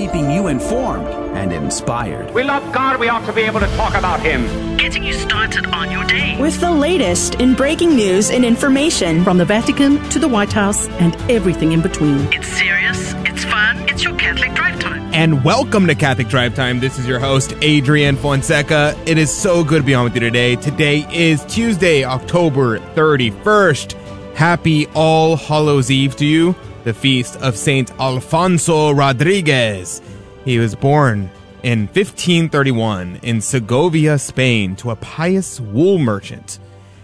keeping you informed and inspired. We love God, we ought to be able to talk about Him. Getting you started on your day. With the latest in breaking news and information from the Vatican to the White House and everything in between. It's serious, it's fun, it's your Catholic Drive Time. And welcome to Catholic Drive Time. This is your host, Adrian Fonseca. It is so good to be on with you today. Today is Tuesday, October 31st. Happy All Hallows Eve to you, the feast of Saint Alfonso Rodriguez. He was born in 1531 in Segovia, Spain, to a pious wool merchant.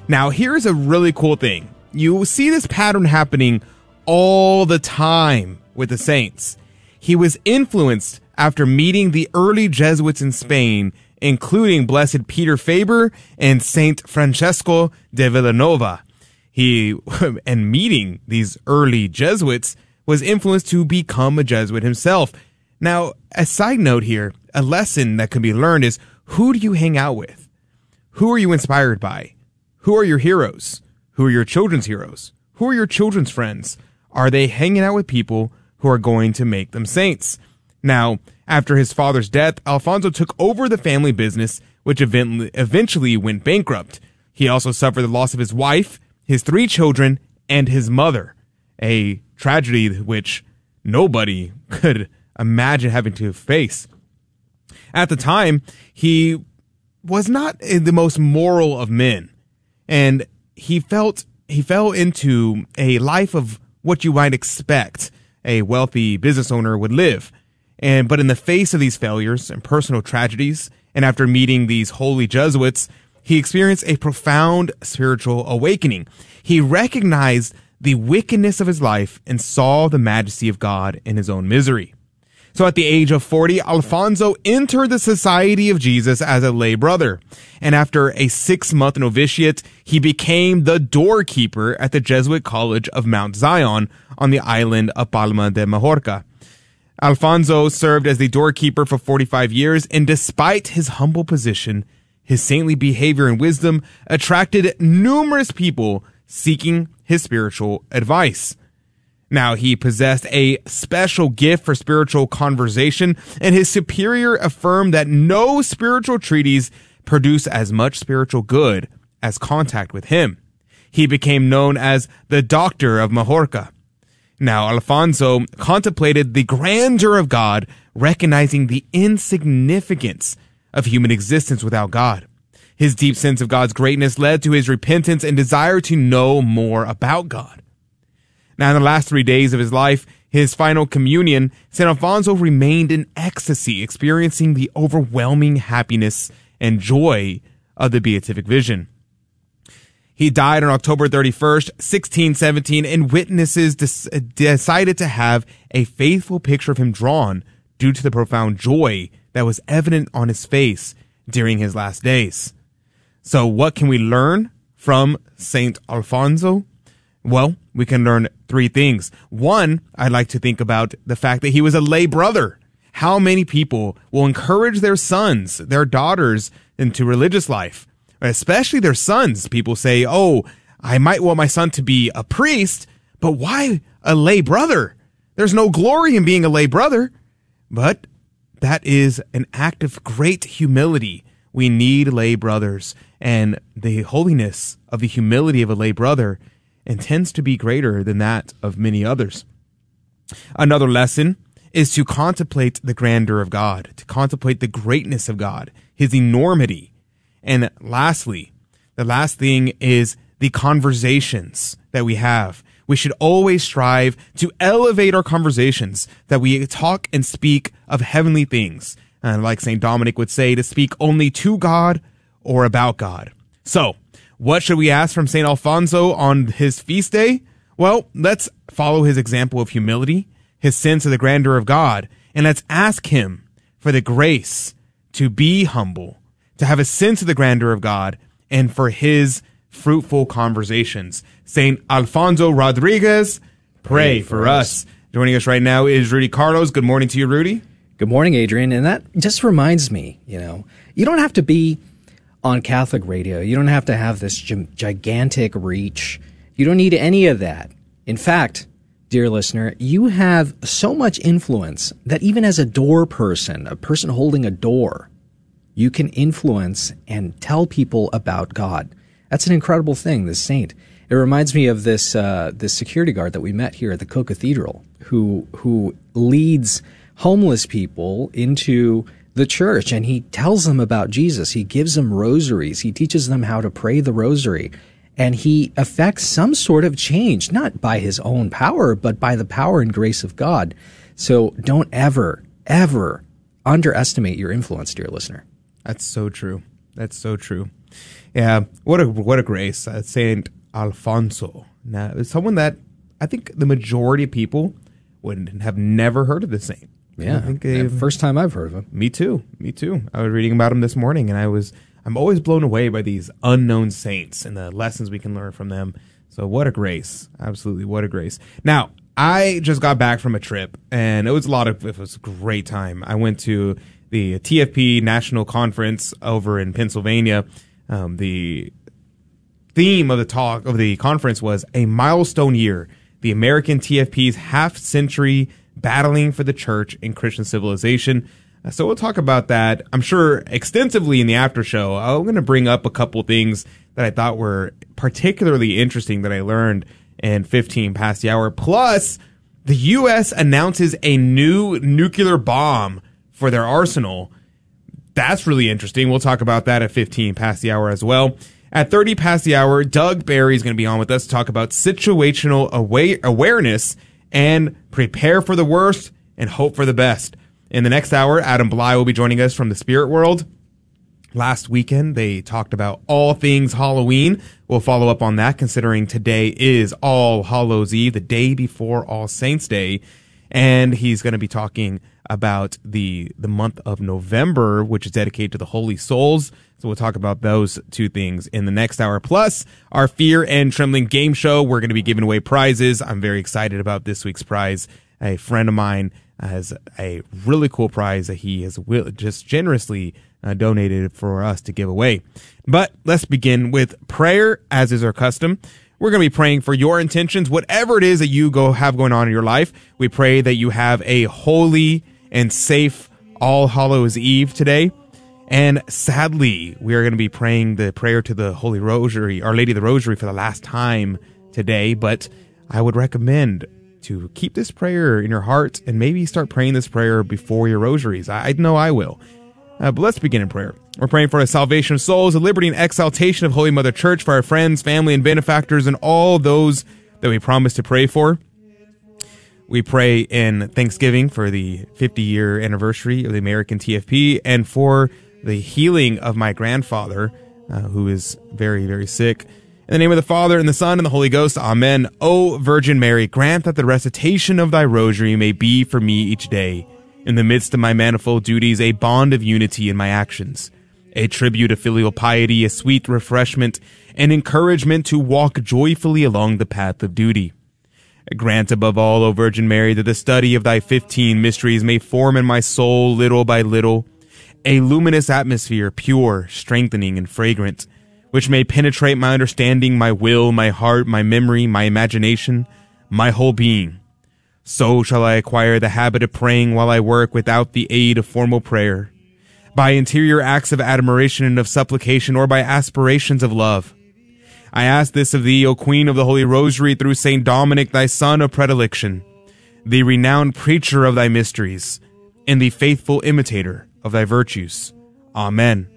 Now, here's a really cool thing. You see this pattern happening all the time with the saints. He was influenced after meeting the early Jesuits in Spain, including Blessed Peter Faber and Saint Francesco de Villanova. He, and meeting these early Jesuits, was influenced to become a Jesuit himself. Now, a side note here, a lesson that can be learned is who do you hang out with? Who are you inspired by? Who are your heroes? Who are your children's heroes? Who are your children's friends? Are they hanging out with people who are going to make them saints? Now, after his father's death, Alfonso took over the family business, which eventually went bankrupt. He also suffered the loss of his wife his three children, and his mother. A tragedy which nobody could imagine having to face. At the time, he was not the most moral of men, and he felt he fell into a life of what you might expect a wealthy business owner would live. And but in the face of these failures and personal tragedies, and after meeting these holy Jesuits, he experienced a profound spiritual awakening. He recognized the wickedness of his life and saw the majesty of God in his own misery. So at the age of 40, Alfonso entered the Society of Jesus as a lay brother. And after a six month novitiate, he became the doorkeeper at the Jesuit College of Mount Zion on the island of Palma de Majorca. Alfonso served as the doorkeeper for 45 years, and despite his humble position, his saintly behavior and wisdom attracted numerous people seeking his spiritual advice. Now, he possessed a special gift for spiritual conversation, and his superior affirmed that no spiritual treatise produce as much spiritual good as contact with him. He became known as the Doctor of Majorca. Now, Alfonso contemplated the grandeur of God, recognizing the insignificance of human existence without God. His deep sense of God's greatness led to his repentance and desire to know more about God. Now, in the last three days of his life, his final communion, St. Alfonso remained in ecstasy, experiencing the overwhelming happiness and joy of the beatific vision. He died on October 31st, 1617, and witnesses decided to have a faithful picture of him drawn due to the profound joy that was evident on his face during his last days. So what can we learn from Saint Alfonso? Well, we can learn three things. One, I'd like to think about the fact that he was a lay brother. How many people will encourage their sons, their daughters into religious life, especially their sons? People say, Oh, I might want my son to be a priest, but why a lay brother? There's no glory in being a lay brother. But that is an act of great humility. We need lay brothers, and the holiness of the humility of a lay brother intends to be greater than that of many others. Another lesson is to contemplate the grandeur of God, to contemplate the greatness of God, his enormity. And lastly, the last thing is the conversations that we have we should always strive to elevate our conversations, that we talk and speak of heavenly things. And like St. Dominic would say, to speak only to God or about God. So, what should we ask from St. Alfonso on his feast day? Well, let's follow his example of humility, his sense of the grandeur of God, and let's ask him for the grace to be humble, to have a sense of the grandeur of God, and for his fruitful conversations. St. Alfonso Rodriguez, pray, for us. us. Joining us right now is Rudy Carlos. Good morning to you, Rudy. Good morning, Adrian. And that just reminds me, you know, you don't have to be on Catholic radio. You don't have to have this gigantic reach. You don't need any of that. In fact, dear listener, you have so much influence that even as a door person, a person holding a door, you can influence and tell people about God. That's an incredible thing, this saint. It reminds me of this uh, this security guard that we met here at the Co Cathedral, who who leads homeless people into the church and he tells them about Jesus. He gives them rosaries. He teaches them how to pray the rosary. And he affects some sort of change, not by his own power, but by the power and grace of God. So don't ever, ever underestimate your influence, dear listener. That's so true. That's so true. Yeah, what a what a grace, uh, Saint Alfonso. Now, someone that I think the majority of people would have never heard of the saint. Yeah, I think they've- first time I've heard of him. Me too. Me too. I was reading about him this morning, and I was I'm always blown away by these unknown saints and the lessons we can learn from them. So what a grace! Absolutely, what a grace. Now I just got back from a trip, and it was a lot of it was a great time. I went to the TFP National Conference over in Pennsylvania. Um, the theme of the talk of the conference was a milestone year, the American TFP's half century battling for the church and Christian civilization. Uh, So we'll talk about that, I'm sure, extensively in the after show. I'm going to bring up a couple things that I thought were particularly interesting that I learned in 15 past the hour. Plus, the U.S. announces a new nuclear bomb for their arsenal. That's really interesting. We'll talk about that at 15 past the hour as well. At 30 past the hour, Doug Barry is going to be on with us to talk about situational awa- awareness and prepare for the worst and hope for the best. In the next hour, Adam Blai will be joining us from the spirit world. Last weekend, they talked about all things Halloween. We'll follow up on that considering today is All Hallows Eve, the day before All Saints Day. And he's going to be talking about the, the month of November, which is dedicated to the Holy Souls. So we'll talk about those two things in the next hour. Plus our fear and trembling game show. We're going to be giving away prizes. I'm very excited about this week's prize. A friend of mine has a really cool prize that he has just generously uh, donated for us to give away. But let's begin with prayer, as is our custom. We're going to be praying for your intentions, whatever it is that you go have going on in your life. We pray that you have a holy and safe All Hallows Eve today. And sadly, we are going to be praying the prayer to the Holy Rosary, Our Lady of the Rosary, for the last time today. But I would recommend to keep this prayer in your heart and maybe start praying this prayer before your rosaries. I, know I will. Uh, but let's begin in prayer. We're praying for the salvation of souls, the liberty and exaltation of Holy Mother Church, for our friends, family, and benefactors, and all those that we promise to pray for. We pray in Thanksgiving for the 50 year anniversary of the American TFP and for the healing of my grandfather, uh, who is very, very sick. In the name of the Father, and the Son, and the Holy Ghost, Amen. O Virgin Mary, grant that the recitation of thy rosary may be for me each day, in the midst of my manifold duties, a bond of unity in my actions, a tribute of filial piety, a sweet refreshment, and encouragement to walk joyfully along the path of duty. Grant above all, O Virgin Mary, that the study of thy fifteen mysteries may form in my soul, little by little, a luminous atmosphere, pure, strengthening, and fragrant, which may penetrate my understanding, my will, my heart, my memory, my imagination, my whole being. So shall I acquire the habit of praying while I work without the aid of formal prayer, by interior acts of admiration and of supplication, or by aspirations of love. I ask this of thee, O Queen of the Holy Rosary, through Saint Dominic, thy son of predilection, the renowned preacher of thy mysteries, and the faithful imitator of thy virtues. Amen.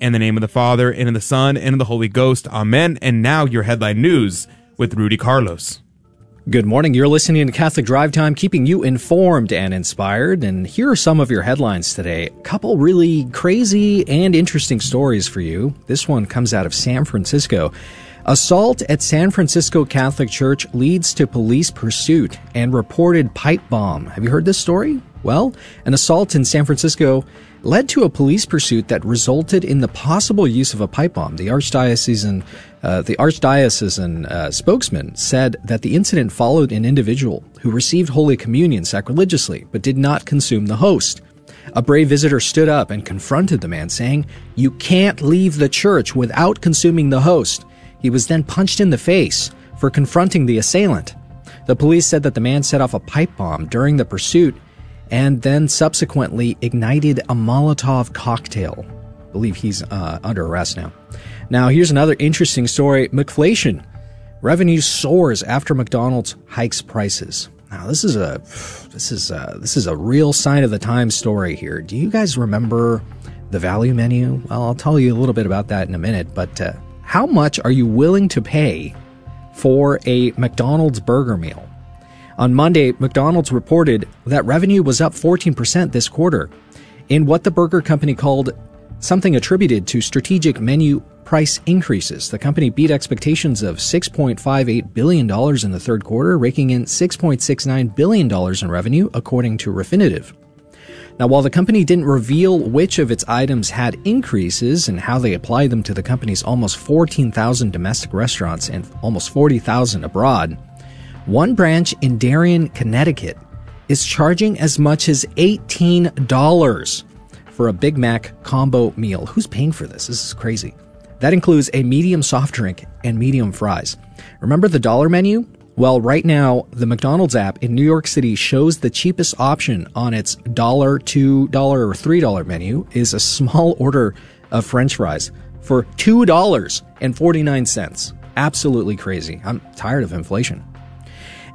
In the name of the Father, and of the Son, and of the Holy Ghost. Amen. And now your headline news with Rudy Carlos. Good morning. You're listening to Catholic Drive Time, keeping you informed and inspired. And here are some of your headlines today. A couple really crazy and interesting stories for you. This one comes out of San Francisco. Assault at San Francisco Catholic Church leads to police pursuit and reported pipe bomb. Have you heard this story? Well, an assault in San Francisco led to a police pursuit that resulted in the possible use of a pipe bomb. The archdiocesan, uh, the archdiocesan uh, spokesman said that the incident followed an individual who received Holy Communion sacrilegiously but did not consume the host. A brave visitor stood up and confronted the man, saying, "You can't leave the church without consuming the host." He was then punched in the face for confronting the assailant. The police said that the man set off a pipe bomb during the pursuit and then subsequently ignited a Molotov cocktail. I believe he's uh, under arrest now. Now, here's another interesting story McFlation. Revenue soars after McDonald's hikes prices. Now, this is a this is a, this is a real sign of the time story here. Do you guys remember the value menu? Well, I'll tell you a little bit about that in a minute. But uh, how much are you willing to pay for a McDonald's burger meal? On Monday, McDonald's reported that revenue was up 14% this quarter in what the burger company called something attributed to strategic menu price increases. The company beat expectations of $6.58 billion in the third quarter, raking in $6.69 billion in revenue, according to Refinitiv. Now, while the company didn't reveal which of its items had increases and how they applied them to the company's almost 14,000 domestic restaurants and almost 40,000 abroad, one branch in Darien, Connecticut is charging as much as $18 for a Big Mac combo meal. Who's paying for this? This is crazy. That includes a medium soft drink and medium fries. Remember the dollar menu? Well, right now, the McDonald's app in New York City shows the cheapest option on its dollar, two dollar, or three dollar menu is a small order of French fries for two dollars and forty nine cents. Absolutely crazy. I'm tired of inflation.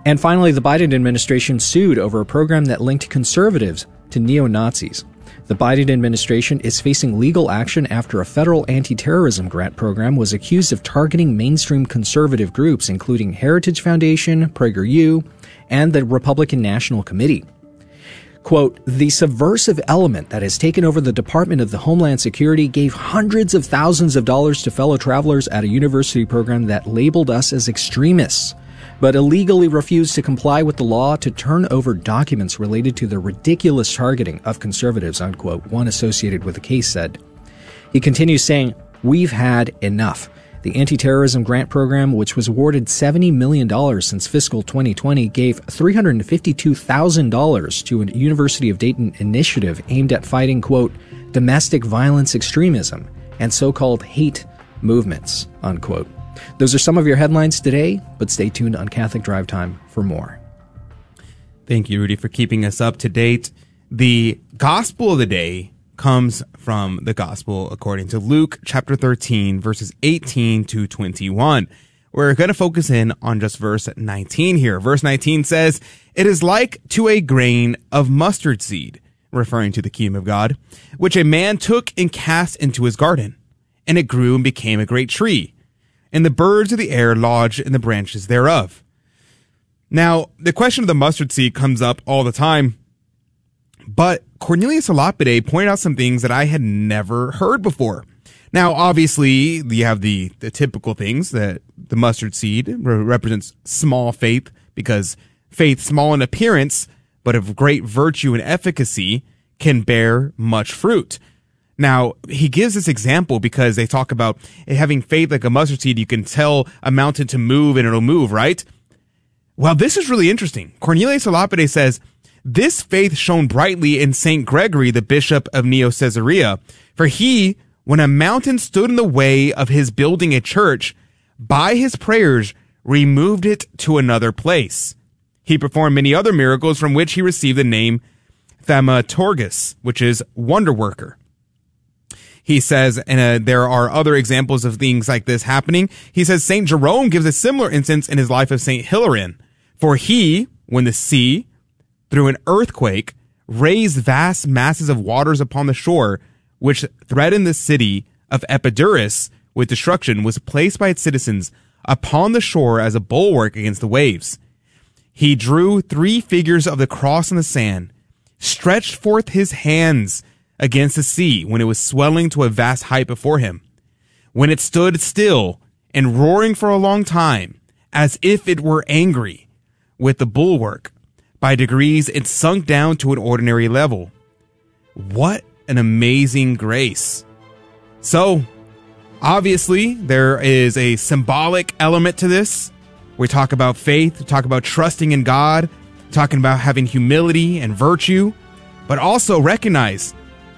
And finally, the Biden administration sued over a program that linked conservatives to neo Nazis. The Biden administration is facing legal action after a federal anti terrorism grant program was accused of targeting mainstream conservative groups, including Heritage Foundation, PragerU, and the Republican National Committee. Quote, the subversive element that has taken over the Department of the Homeland Security gave hundreds of thousands of dollars to fellow travelers at a university program that labeled us as extremists but illegally refused to comply with the law to turn over documents related to the ridiculous targeting of conservatives, unquote, one associated with the case said. He continues saying, We've had enough. The anti terrorism grant program, which was awarded $70 million since fiscal 2020, gave $352,000 to a University of Dayton initiative aimed at fighting, quote, domestic violence extremism and so called hate movements, unquote. Those are some of your headlines today, but stay tuned on Catholic Drive Time for more. Thank you, Rudy, for keeping us up to date. The gospel of the day comes from the gospel according to Luke chapter 13, verses 18 to 21. We're going to focus in on just verse 19 here. Verse 19 says, It is like to a grain of mustard seed, referring to the kingdom of God, which a man took and cast into his garden. And it grew and became a great tree and the birds of the air lodge in the branches thereof. Now, the question of the mustard seed comes up all the time, but Cornelius a Lapide pointed out some things that I had never heard before. Now, obviously, you have the, the typical things that the mustard seed re- represents small faith because faith, small in appearance, but of great virtue and efficacy, can bear much fruit. Now, he gives this example because they talk about having faith like a mustard seed. You can tell a mountain to move and it'll move, right? Well, this is really interesting. Cornelius a Lapide says, this faith shone brightly in St. Gregory, the bishop of Neo Caesarea, for he, when a mountain stood in the way of his building a church, by his prayers removed it to another place. He performed many other miracles from which he received the name Thaumaturgus, which is wonder worker he says, and uh, there are other examples of things like this happening. He says St. Jerome gives a similar instance in his life of St. Hilarion. For he, when the sea, through an earthquake, raised vast masses of waters upon the shore, which threatened the city of Epidaurus with destruction, was placed by its citizens upon the shore as a bulwark against the waves. He drew three figures of the cross in the sand, stretched forth his hands, against the sea when it was swelling to a vast height before him. When it stood still and roaring for a long time, as if it were angry with the bulwark, by degrees it sunk down to an ordinary level. What an amazing grace. So, obviously, there is a symbolic element to this. We talk about faith, we talk about trusting in God, talking about having humility and virtue, but also recognize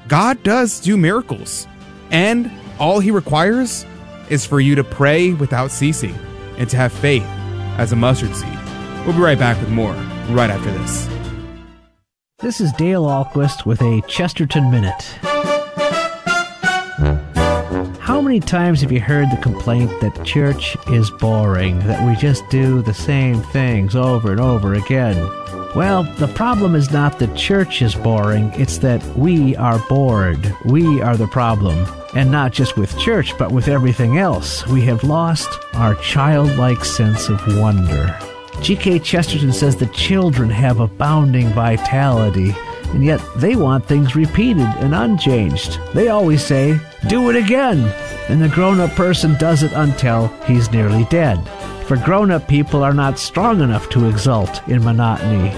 God does do miracles. And all he requires is for you to pray without ceasing and to have faith as a mustard seed. We'll be right back with more right after this. This is Dale Ahlquist with a Chesterton Minute. How many times have you heard the complaint that church is boring, that we just do the same things over and over again? Well, the problem is not that church is boring, it's that we are bored. We are the problem. And not just with church, but with everything else. We have lost our childlike sense of wonder. G.K. Chesterton says that children have abounding vitality, and yet they want things repeated and unchanged. They always say, Do it again! And the grown up person does it until he's nearly dead. For grown up people are not strong enough to exult in monotony.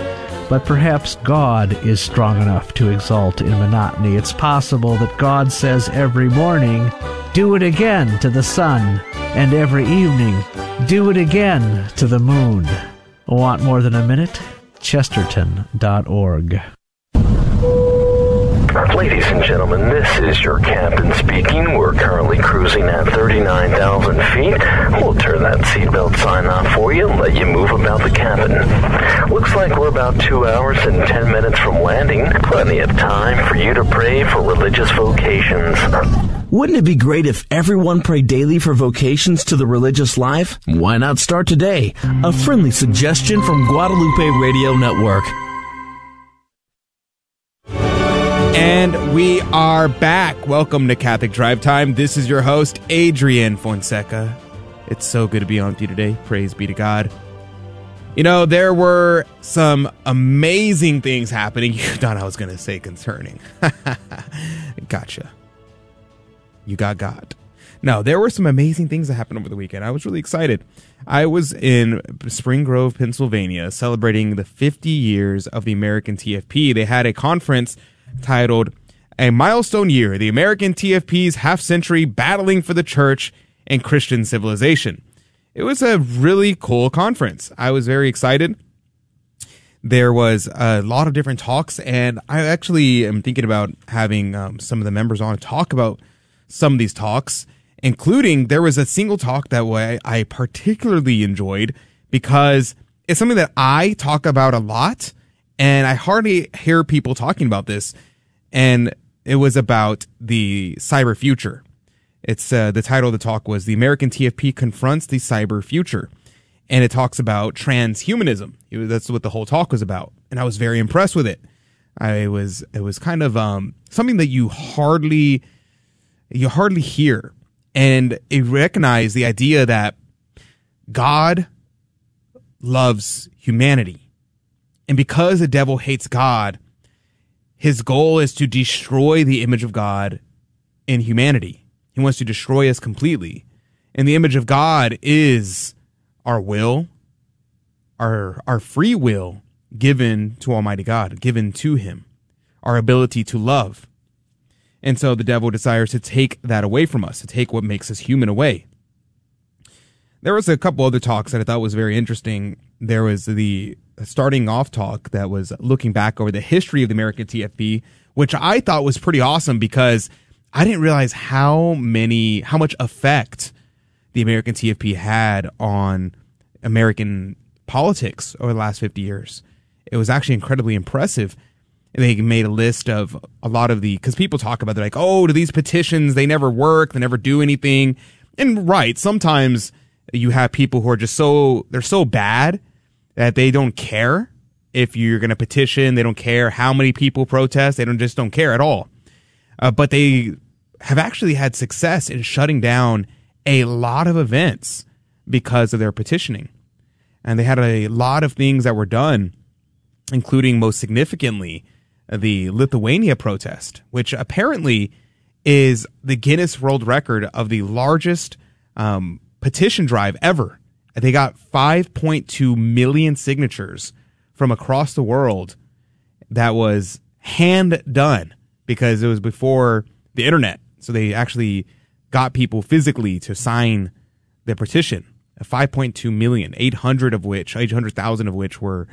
But perhaps God is strong enough to exult in monotony. It's possible that God says every morning, Do it again to the sun, and every evening, Do it again to the moon. Want more than a minute? Chesterton.org. Ladies and gentlemen, this is your captain speaking. We're currently cruising at 39,000 feet. We'll turn that seatbelt sign off for you and let you move about the cabin. Looks like we're about two hours and 10 minutes from landing. Plenty of time for you to pray for religious vocations. Wouldn't it be great if everyone prayed daily for vocations to the religious life? Why not start today? A friendly suggestion from Guadalupe Radio Network. And we are back. Welcome to Catholic Drive Time. This is your host, Adrian Fonseca. It's so good to be on with you today. Praise be to God. You know, there were some amazing things happening. You thought I was going to say concerning. gotcha. You got God. No, there were some amazing things that happened over the weekend. I was really excited. I was in Spring Grove, Pennsylvania, celebrating the 50 years of the American TFP. They had a conference titled A Milestone Year, the American TFP's Half Century Battling for the Church and Christian Civilization. It was a really cool conference. I was very excited. There was a lot of different talks, and I actually am thinking about having um, some of the members on to talk about some of these talks, including there was a single talk that way I particularly enjoyed because it's something that I talk about a lot and I hardly hear people talking about this. And it was about the cyber future. It's uh, the title of the talk was "The American TFP Confronts the Cyber Future," and it talks about transhumanism. That's what the whole talk was about, and I was very impressed with it. I was it was kind of um, something that you hardly you hardly hear, and it recognized the idea that God loves humanity and because the devil hates God, his goal is to destroy the image of God in humanity. He wants to destroy us completely. And the image of God is our will, our our free will given to Almighty God, given to him, our ability to love. And so the devil desires to take that away from us, to take what makes us human away. There was a couple other talks that I thought was very interesting. There was the starting off talk that was looking back over the history of the American TFP, which I thought was pretty awesome because I didn't realize how many, how much effect the American TFP had on American politics over the last 50 years. It was actually incredibly impressive. They made a list of a lot of the, because people talk about, they're like, oh, do these petitions, they never work, they never do anything. And right, sometimes you have people who are just so, they're so bad that they don't care if you're going to petition. They don't care how many people protest. They don't just don't care at all. Uh, but they have actually had success in shutting down a lot of events because of their petitioning. And they had a lot of things that were done, including most significantly the Lithuania protest, which apparently is the Guinness World Record of the largest um, petition drive ever they got 5.2 million signatures from across the world that was hand done because it was before the internet. So they actually got people physically to sign the petition. 5.2 million, 800 of which, 800,000 of which were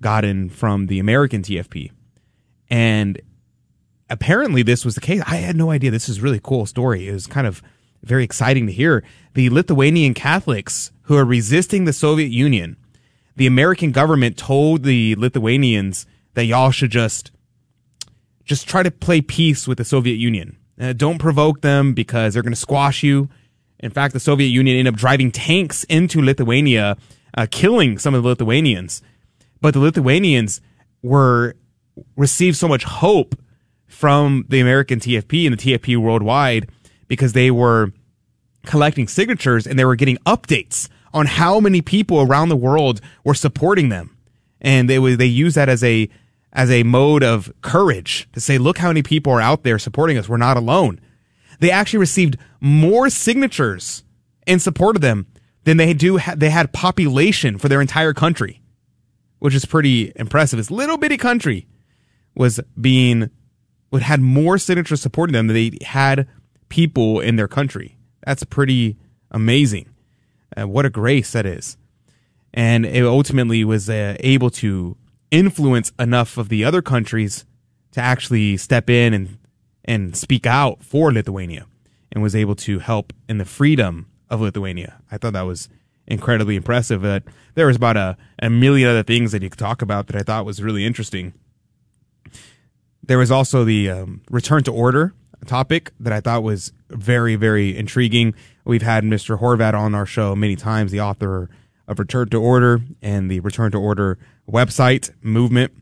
gotten from the American TFP. And apparently this was the case. I had no idea. This is really cool story. It was kind of very exciting to hear. The Lithuanian Catholics who are resisting the Soviet Union, the American government told the Lithuanians that y'all should just just try to play peace with the Soviet Union. Uh, don't provoke them because they're going to squash you. In fact, the Soviet Union ended up driving tanks into Lithuania, uh, killing some of the Lithuanians. But the Lithuanians were received so much hope from the American TFP and the TFP worldwide because they were collecting signatures and they were getting updates on how many people around the world were supporting them. And they they use that as a as a mode of courage to say, look how many people are out there supporting us. We're not alone. They actually received more signatures in support of them than they do. They had population for their entire country, which is pretty impressive. This little bitty country was being, would had more signatures supporting them than they had people in their country. That's pretty amazing. Uh, what a grace that is. And it ultimately was uh, able to influence enough of the other countries to actually step in and and speak out for Lithuania and was able to help in the freedom of Lithuania. I thought that was incredibly impressive. That there was about a, a million other things that you could talk about that I thought was really interesting. There was also the um, return to order topic that I thought was very, very intriguing. We've had Mr. Horvat on our show many times, the author of Return to Order and the Return to Order website movement.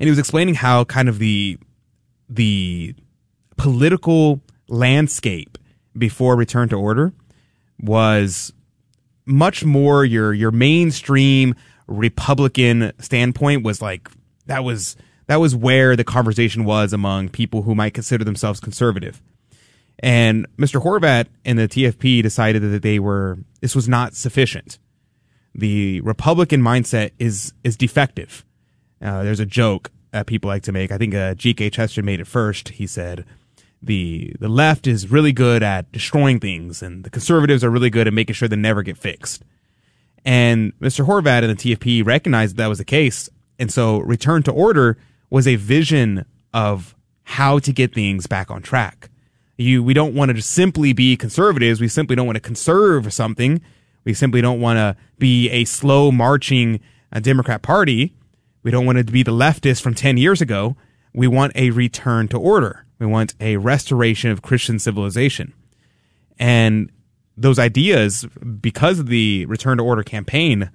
And he was explaining how kind of the the political landscape before Return to Order was much more your your mainstream Republican standpoint was like that was that was where the conversation was among people who might consider themselves conservative. And Mr. Horvat and the TFP decided that they were this was not sufficient the Republican mindset is is defective. Uh, there's a joke that people like to make. I think uh, G.K. Chesterton made it first. He said the the left is really good at destroying things, and the conservatives are really good at making sure they never get fixed. And Mr. Horvat and the TFP recognized that, that was the case, and so return to order was a vision of how to get things back on track. You, we don't want to just simply be conservatives. We simply don't want to conserve something we simply don't want to be a slow marching uh, Democrat Party. We don't want to be the leftists from 10 years ago. We want a return to order. We want a restoration of Christian civilization. And those ideas, because of the return to order campaign,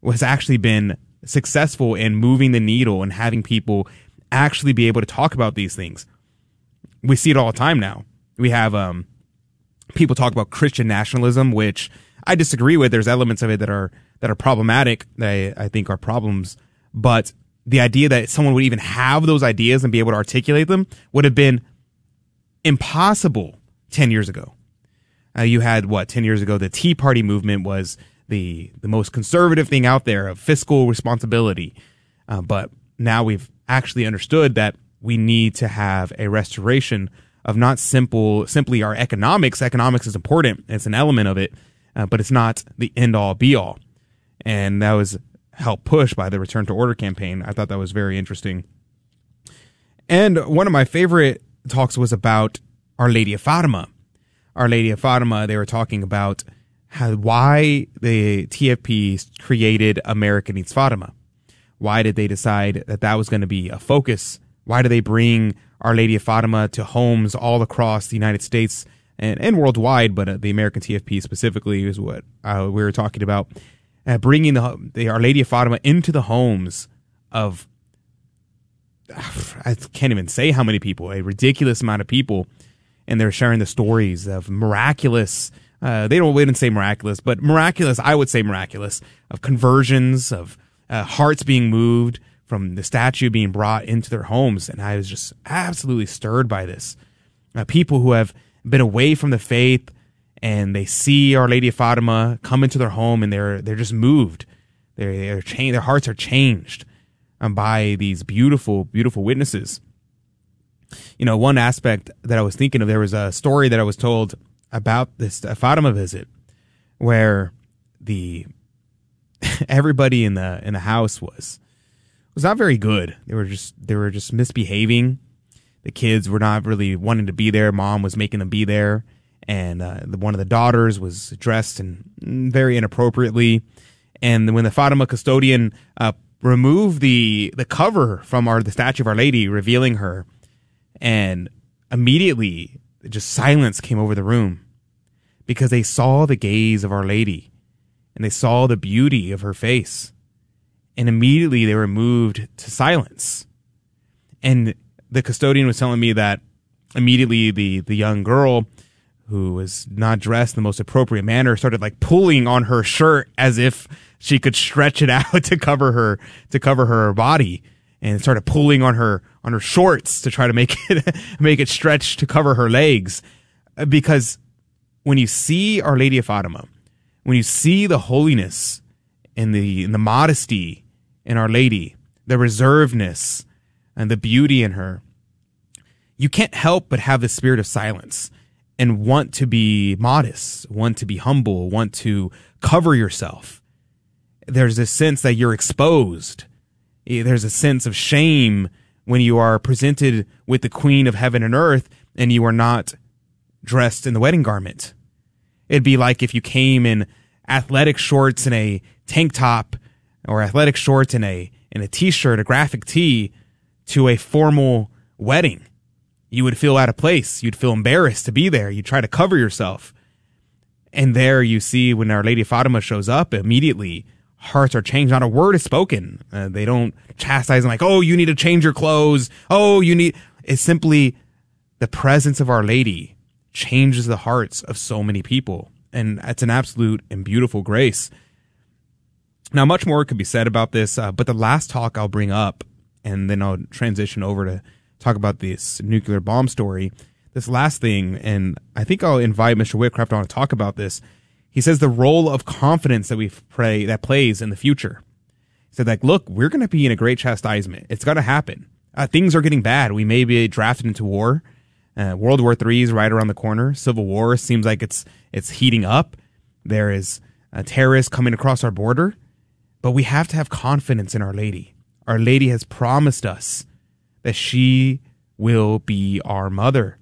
was actually been successful in moving the needle and having people actually be able to talk about these things. We see it all the time now. We have um, people talk about Christian nationalism, which I disagree with. There's elements of it that are that are problematic. That I, I think are problems, but the idea that someone would even have those ideas and be able to articulate them would have been impossible 10 years ago. Uh, you had what 10 years ago the Tea Party movement was the the most conservative thing out there of fiscal responsibility. Uh, but now we've actually understood that we need to have a restoration of not simple simply our economics. Economics is important; it's an element of it, uh, but it's not the end all be all. And that was helped push by the Return to Order campaign. I thought that was very interesting. And one of my favorite talks was about Our Lady of Fatima. Our Lady of Fatima, they were talking about how, why the TFP created America Needs Fatima. Why did they decide that that was going to be a focus? Why do they bring Our Lady of Fatima to homes all across the United States and, and worldwide, but uh, the American TFP specifically is what uh, we were talking about. Uh, bringing the, the Our Lady of Fatima into the homes of I can't even say how many people, a ridiculous amount of people, and they're sharing the stories of miraculous. Uh, they don't we didn't say miraculous, but miraculous. I would say miraculous of conversions of uh, hearts being moved from the statue being brought into their homes, and I was just absolutely stirred by this. Uh, people who have been away from the faith and they see Our Lady of Fatima come into their home and they're they're just moved. They're they're changed. Their hearts are changed um, by these beautiful beautiful witnesses. You know, one aspect that I was thinking of there was a story that I was told about this Fatima visit where the everybody in the in the house was was not very good. They were just they were just misbehaving the kids were not really wanting to be there. Mom was making them be there, and uh, the, one of the daughters was dressed and very inappropriately, And when the Fatima custodian uh, removed the the cover from our the statue of Our Lady, revealing her, and immediately just silence came over the room because they saw the gaze of Our Lady and they saw the beauty of her face. And immediately they were moved to silence. And the custodian was telling me that immediately the, the young girl who was not dressed in the most appropriate manner started like pulling on her shirt as if she could stretch it out to cover her to cover her body and started pulling on her on her shorts to try to make it make it stretch to cover her legs uh, because when you see our lady of fatima when you see the holiness and the and the modesty in our lady the reservedness and the beauty in her you can't help but have the spirit of silence and want to be modest, want to be humble, want to cover yourself. There's a sense that you're exposed. Eh, there's a sense of shame when you are presented with the queen of heaven and earth and you are not dressed in the wedding garment. It'd be like if you came in athletic shorts and a tank top or athletic shorts and a in a t-shirt, a graphic tee to a formal wedding you would feel out of place. You'd feel embarrassed to be there. You'd try to cover yourself. And there you see when Our Lady Fatima shows up, immediately hearts are changed. Not a word is spoken. Uh, they don't chastise them like, oh, you need to change your clothes. Oh, you need. It's simply the presence of Our Lady changes the hearts of so many people. And it's an absolute and beautiful grace. Now, much more could be said about this, uh, but the last talk I'll bring up, and then I'll transition over to talk about this nuclear bomb story. This last thing, and I think I'll invite Mr. Whitcraft on to talk about this. He says the role of confidence that we pray that plays in the future. He said like, look, we're going to be in a great chastisement. It's going to happen. Uh, things are getting bad. We may be drafted into war. Uh, World War III is right around the corner. Civil War seems like it's it's heating up. There is a terrorist coming across our border, but we have to have confidence in Our Lady. Our Lady has promised us that she will be our mother.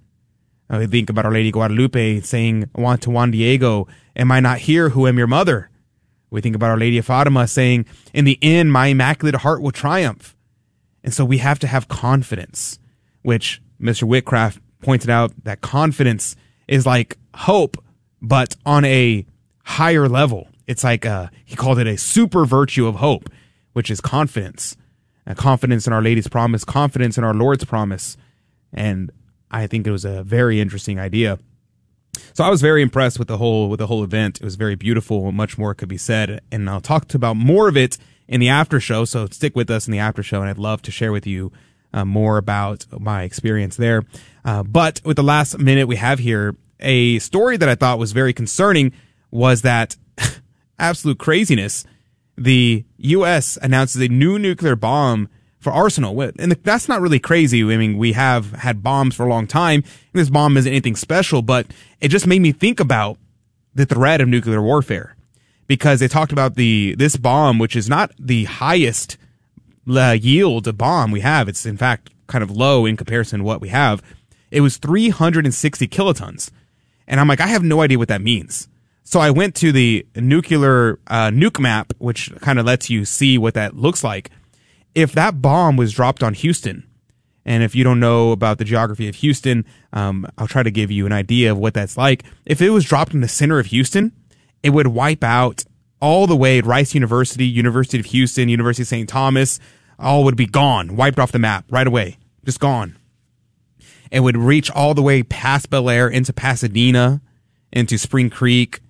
I think about Our Lady Guadalupe saying "Want to Juan Diego, Am I not here who am your mother? We think about Our Lady of Fatima saying, In the end, my immaculate heart will triumph. And so we have to have confidence, which Mr. Whitcraft pointed out that confidence is like hope, but on a higher level. It's like, a, he called it a super virtue of hope, which is confidence uh, confidence in Our Lady's promise, confidence in our Lord's promise. And I think it was a very interesting idea. So I was very impressed with the whole with the whole event. It was very beautiful. Much more could be said, and I'll talk about more of it in the after show. So stick with us in the after show, and I'd love to share with you uh, more about my experience there. Uh, but with the last minute we have here, a story that I thought was very concerning was that absolute craziness the U.S. announces a new nuclear bomb for arsenal. And that's not really crazy. I mean, we have had bombs for a long time. this bomb isn't anything special, but it just made me think about the threat of nuclear warfare because they talked about the, this bomb, which is not the highest uh, yield of bomb we have. It's in fact kind of low in comparison to what we have. It was 360 kilotons. And I'm like, I have no idea what that means. So I went to the nuclear uh, nuke map, which kind of lets you see what that looks like. If that bomb was dropped on Houston, and if you don't know about the geography of Houston, um, I'll try to give you an idea of what that's like. If it was dropped in the center of Houston, it would wipe out all the way Rice University, University of Houston, University of St. Thomas, all would be gone, wiped off the map right away, just gone. It would reach all the way past Bellaire into Pasadena, into Spring Creek,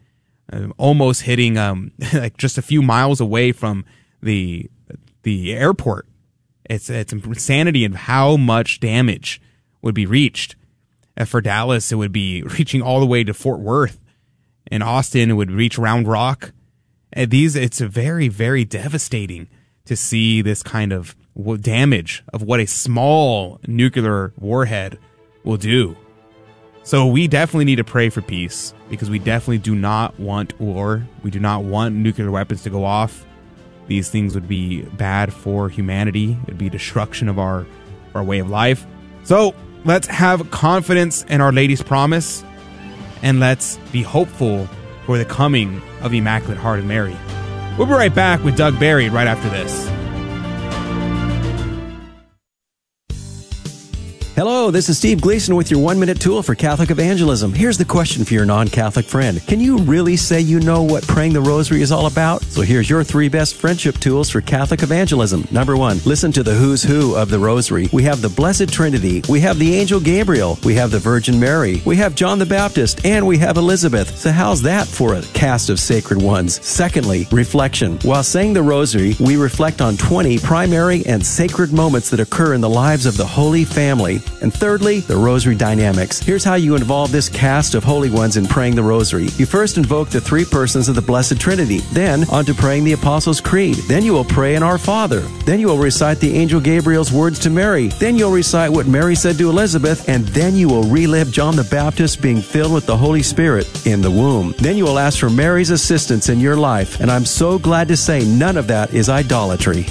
uh, almost hitting um like just a few miles away from the the airport. It's it's insanity of how much damage would be reached. Uh, for Dallas, it would be reaching all the way to Fort Worth. In Austin, it would reach Round Rock. And these, it's very, very devastating to see this kind of damage of what a small nuclear warhead will do. So we definitely need to pray for peace because we definitely do not want war. We do not want nuclear weapons to go off. These things would be bad for humanity. It'd be destruction of our our way of life. So let's have confidence in Our Lady's promise and let's be hopeful for the coming of the Immaculate Heart of Mary. We'll be right back with Doug Barry right after this. Hello, this is Steve Gleason with your one minute tool for Catholic evangelism. Here's the question for your non Catholic friend Can you really say you know what praying the rosary is all about? So here's your three best friendship tools for Catholic evangelism. Number one, listen to the who's who of the rosary. We have the Blessed Trinity, we have the Angel Gabriel, we have the Virgin Mary, we have John the Baptist, and we have Elizabeth. So how's that for a cast of sacred ones? Secondly, reflection. While saying the rosary, we reflect on 20 primary and sacred moments that occur in the lives of the Holy Family. And thirdly, the Rosary Dynamics. Here's how you involve this cast of holy ones in praying the Rosary. You first invoke the three persons of the Blessed Trinity, then onto praying the Apostles' Creed. Then you will pray in Our Father. Then you will recite the Angel Gabriel's words to Mary. Then you'll recite what Mary said to Elizabeth, and then you will relive John the Baptist being filled with the Holy Spirit in the womb. Then you will ask for Mary's assistance in your life, and I'm so glad to say none of that is idolatry.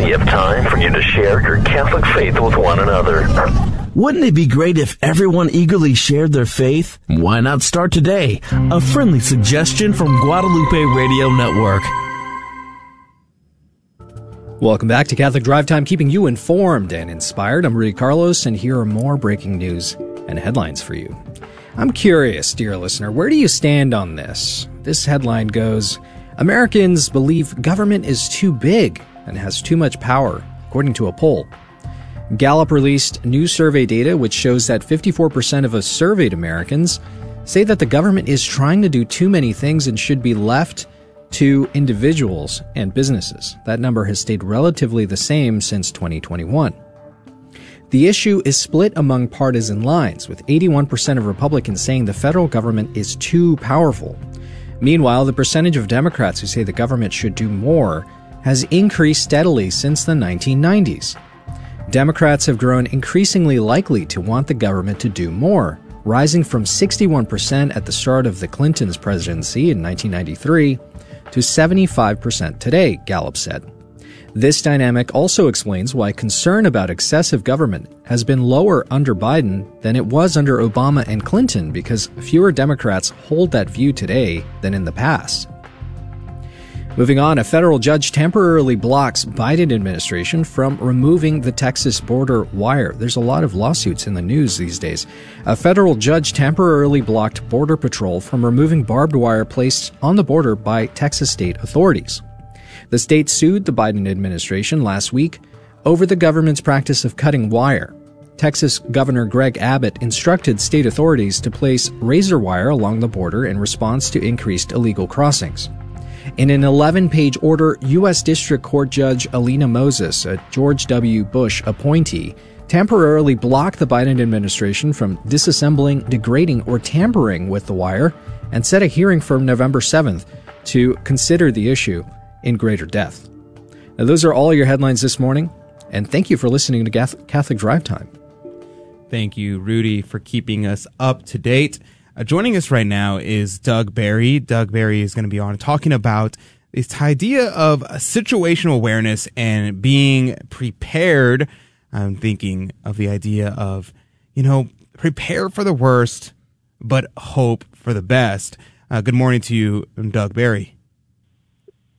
Plenty of time for you to share your Catholic faith with one another. Wouldn't it be great if everyone eagerly shared their faith? Why not start today? A friendly suggestion from Guadalupe Radio Network. Welcome back to Catholic Drive Time, keeping you informed and inspired. I'm Rudy Carlos, and here are more breaking news and headlines for you. I'm curious, dear listener, where do you stand on this? This headline goes Americans believe government is too big and has too much power, according to a poll. Gallup released new survey data which shows that 54% of surveyed Americans say that the government is trying to do too many things and should be left to individuals and businesses. That number has stayed relatively the same since 2021. The issue is split among partisan lines, with 81% of Republicans saying the federal government is too powerful. Meanwhile, the percentage of Democrats who say the government should do more has increased steadily since the 1990s. Democrats have grown increasingly likely to want the government to do more, rising from 61% at the start of the Clintons' presidency in 1993 to 75% today, Gallup said. This dynamic also explains why concern about excessive government has been lower under Biden than it was under Obama and Clinton because fewer Democrats hold that view today than in the past. Moving on, a federal judge temporarily blocks Biden administration from removing the Texas border wire. There's a lot of lawsuits in the news these days. A federal judge temporarily blocked Border Patrol from removing barbed wire placed on the border by Texas state authorities. The state sued the Biden administration last week over the government's practice of cutting wire. Texas Governor Greg Abbott instructed state authorities to place razor wire along the border in response to increased illegal crossings. In an 11 page order, U.S. District Court Judge Alia Moses, a George W. Bush appointee, temporarily blocked the Biden administration from disassembling, degrading, or tampering with the wire and set a hearing for November 7th to consider the issue in greater depth. Now, those are all your headlines this morning, and thank you for listening to Catholic Drive Time. Thank you, Rudy, for keeping us up to date. Uh, joining us right now is Doug Barry. Doug Barry is going to be on talking about this idea of situational awareness and being prepared. I'm thinking of the idea of, you know, prepare for the worst, but hope for the best. Uh, good morning to you, Doug Barry.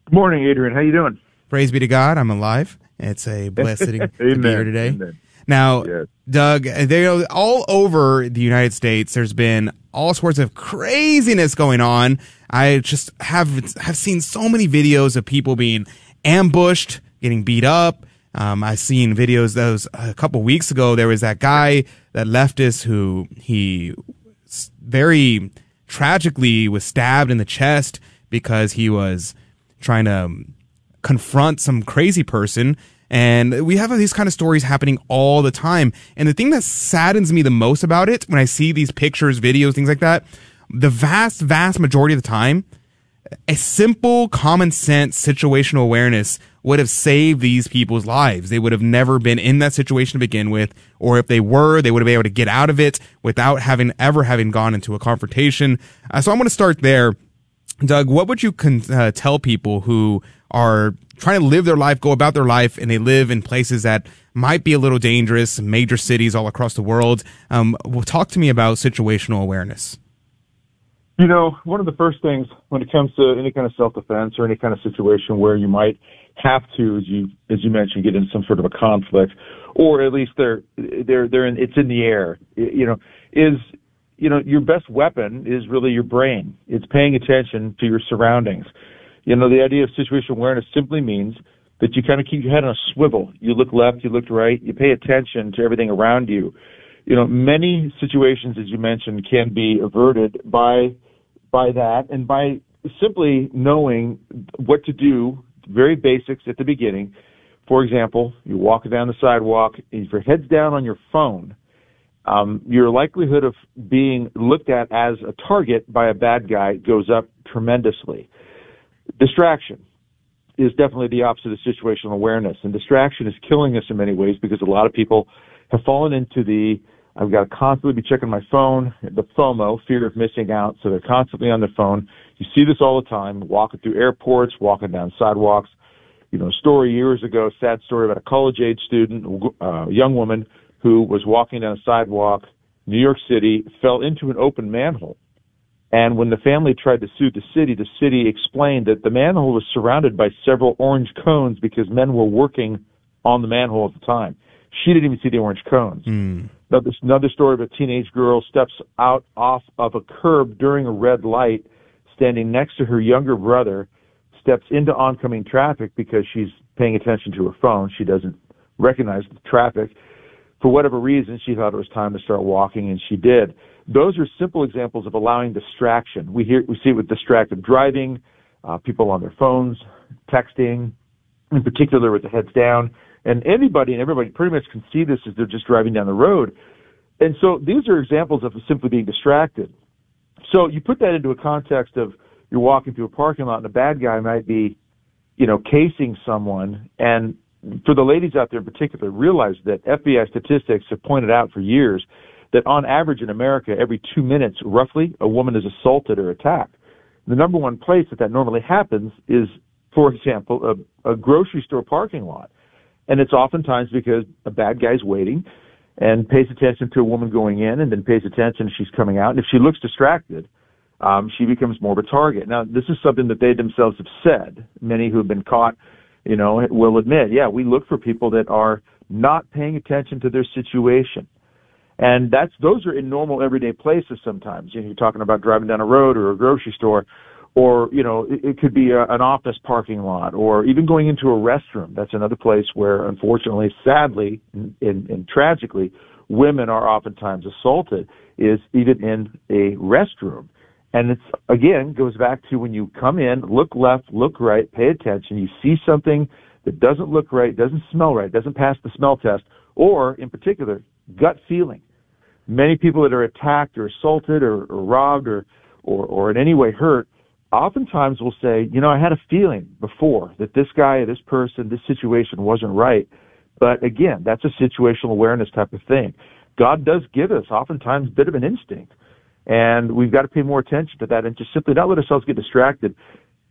Good morning, Adrian. How you doing? Praise be to God. I'm alive. It's a blessing to be here today. Amen. Now, Yes. Doug, they all over the United States. There's been all sorts of craziness going on. I just have have seen so many videos of people being ambushed, getting beat up. Um, I've seen videos. Those a couple weeks ago, there was that guy, that leftist, who he very tragically was stabbed in the chest because he was trying to um, confront some crazy person. And we have these kind of stories happening all the time. And the thing that saddens me the most about it, when I see these pictures, videos, things like that, the vast, vast majority of the time, a simple common sense situational awareness would have saved these people's lives. They would have never been in that situation to begin with, or if they were, they would have been able to get out of it without having ever having gone into a confrontation. Uh, so I'm going to start there. Doug, what would you con- uh, tell people who are trying to live their life, go about their life, and they live in places that might be a little dangerous, major cities all across the world? Um, well, talk to me about situational awareness. You know, one of the first things when it comes to any kind of self-defense or any kind of situation where you might have to, as you as you mentioned, get in some sort of a conflict, or at least they're they're they're in, it's in the air. You know, is you know your best weapon is really your brain. It's paying attention to your surroundings. You know, the idea of situational awareness simply means that you kind of keep your head on a swivel. You look left, you look right, you pay attention to everything around you. You know, many situations, as you mentioned, can be averted by by that and by simply knowing what to do very basics at the beginning. For example, you walk down the sidewalk, if your head's down on your phone, um, your likelihood of being looked at as a target by a bad guy goes up tremendously. Distraction is definitely the opposite of situational awareness, and distraction is killing us in many ways because a lot of people have fallen into the I've got to constantly be checking my phone, the FOMO, fear of missing out, so they're constantly on their phone. You see this all the time, walking through airports, walking down sidewalks. You know, a story years ago, sad story about a college age student, a uh, young woman who was walking down a sidewalk, New York City, fell into an open manhole. And when the family tried to sue the city, the city explained that the manhole was surrounded by several orange cones because men were working on the manhole at the time. She didn't even see the orange cones. Mm. Another, another story of a teenage girl steps out off of a curb during a red light standing next to her younger brother steps into oncoming traffic because she's paying attention to her phone. She doesn't recognize the traffic. For whatever reason, she thought it was time to start walking, and she did. Those are simple examples of allowing distraction. We hear, we see it with distracted driving, uh, people on their phones, texting, in particular with the heads down. And anybody and everybody pretty much can see this as they're just driving down the road. And so these are examples of simply being distracted. So you put that into a context of you're walking through a parking lot and a bad guy might be, you know, casing someone. And for the ladies out there in particular, realize that FBI statistics have pointed out for years that on average in America, every two minutes, roughly, a woman is assaulted or attacked. The number one place that that normally happens is, for example, a, a grocery store parking lot. And it's oftentimes because a bad guy's waiting and pays attention to a woman going in and then pays attention as she's coming out. And if she looks distracted, um, she becomes more of a target. Now, this is something that they themselves have said. Many who have been caught, you know, will admit, yeah, we look for people that are not paying attention to their situation. And that's those are in normal everyday places sometimes. You know, you're talking about driving down a road or a grocery store or you know it, it could be a, an office parking lot or even going into a restroom. That's another place where unfortunately sadly and, and, and tragically women are oftentimes assaulted is even in a restroom. And it's again goes back to when you come in look left look right pay attention. You see something that doesn't look right doesn't smell right doesn't pass the smell test or in particular gut feeling many people that are attacked or assaulted or, or robbed or, or or in any way hurt oftentimes will say, you know, I had a feeling before that this guy, this person, this situation wasn't right. But again, that's a situational awareness type of thing. God does give us oftentimes a bit of an instinct. And we've got to pay more attention to that and just simply not let ourselves get distracted.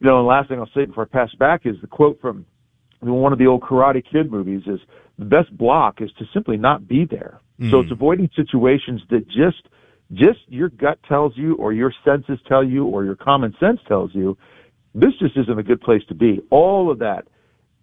You know, and the last thing I'll say before I pass back is the quote from one of the old Karate Kid movies is the best block is to simply not be there. Mm. So it's avoiding situations that just – just your gut tells you or your senses tell you or your common sense tells you this just isn't a good place to be. All of that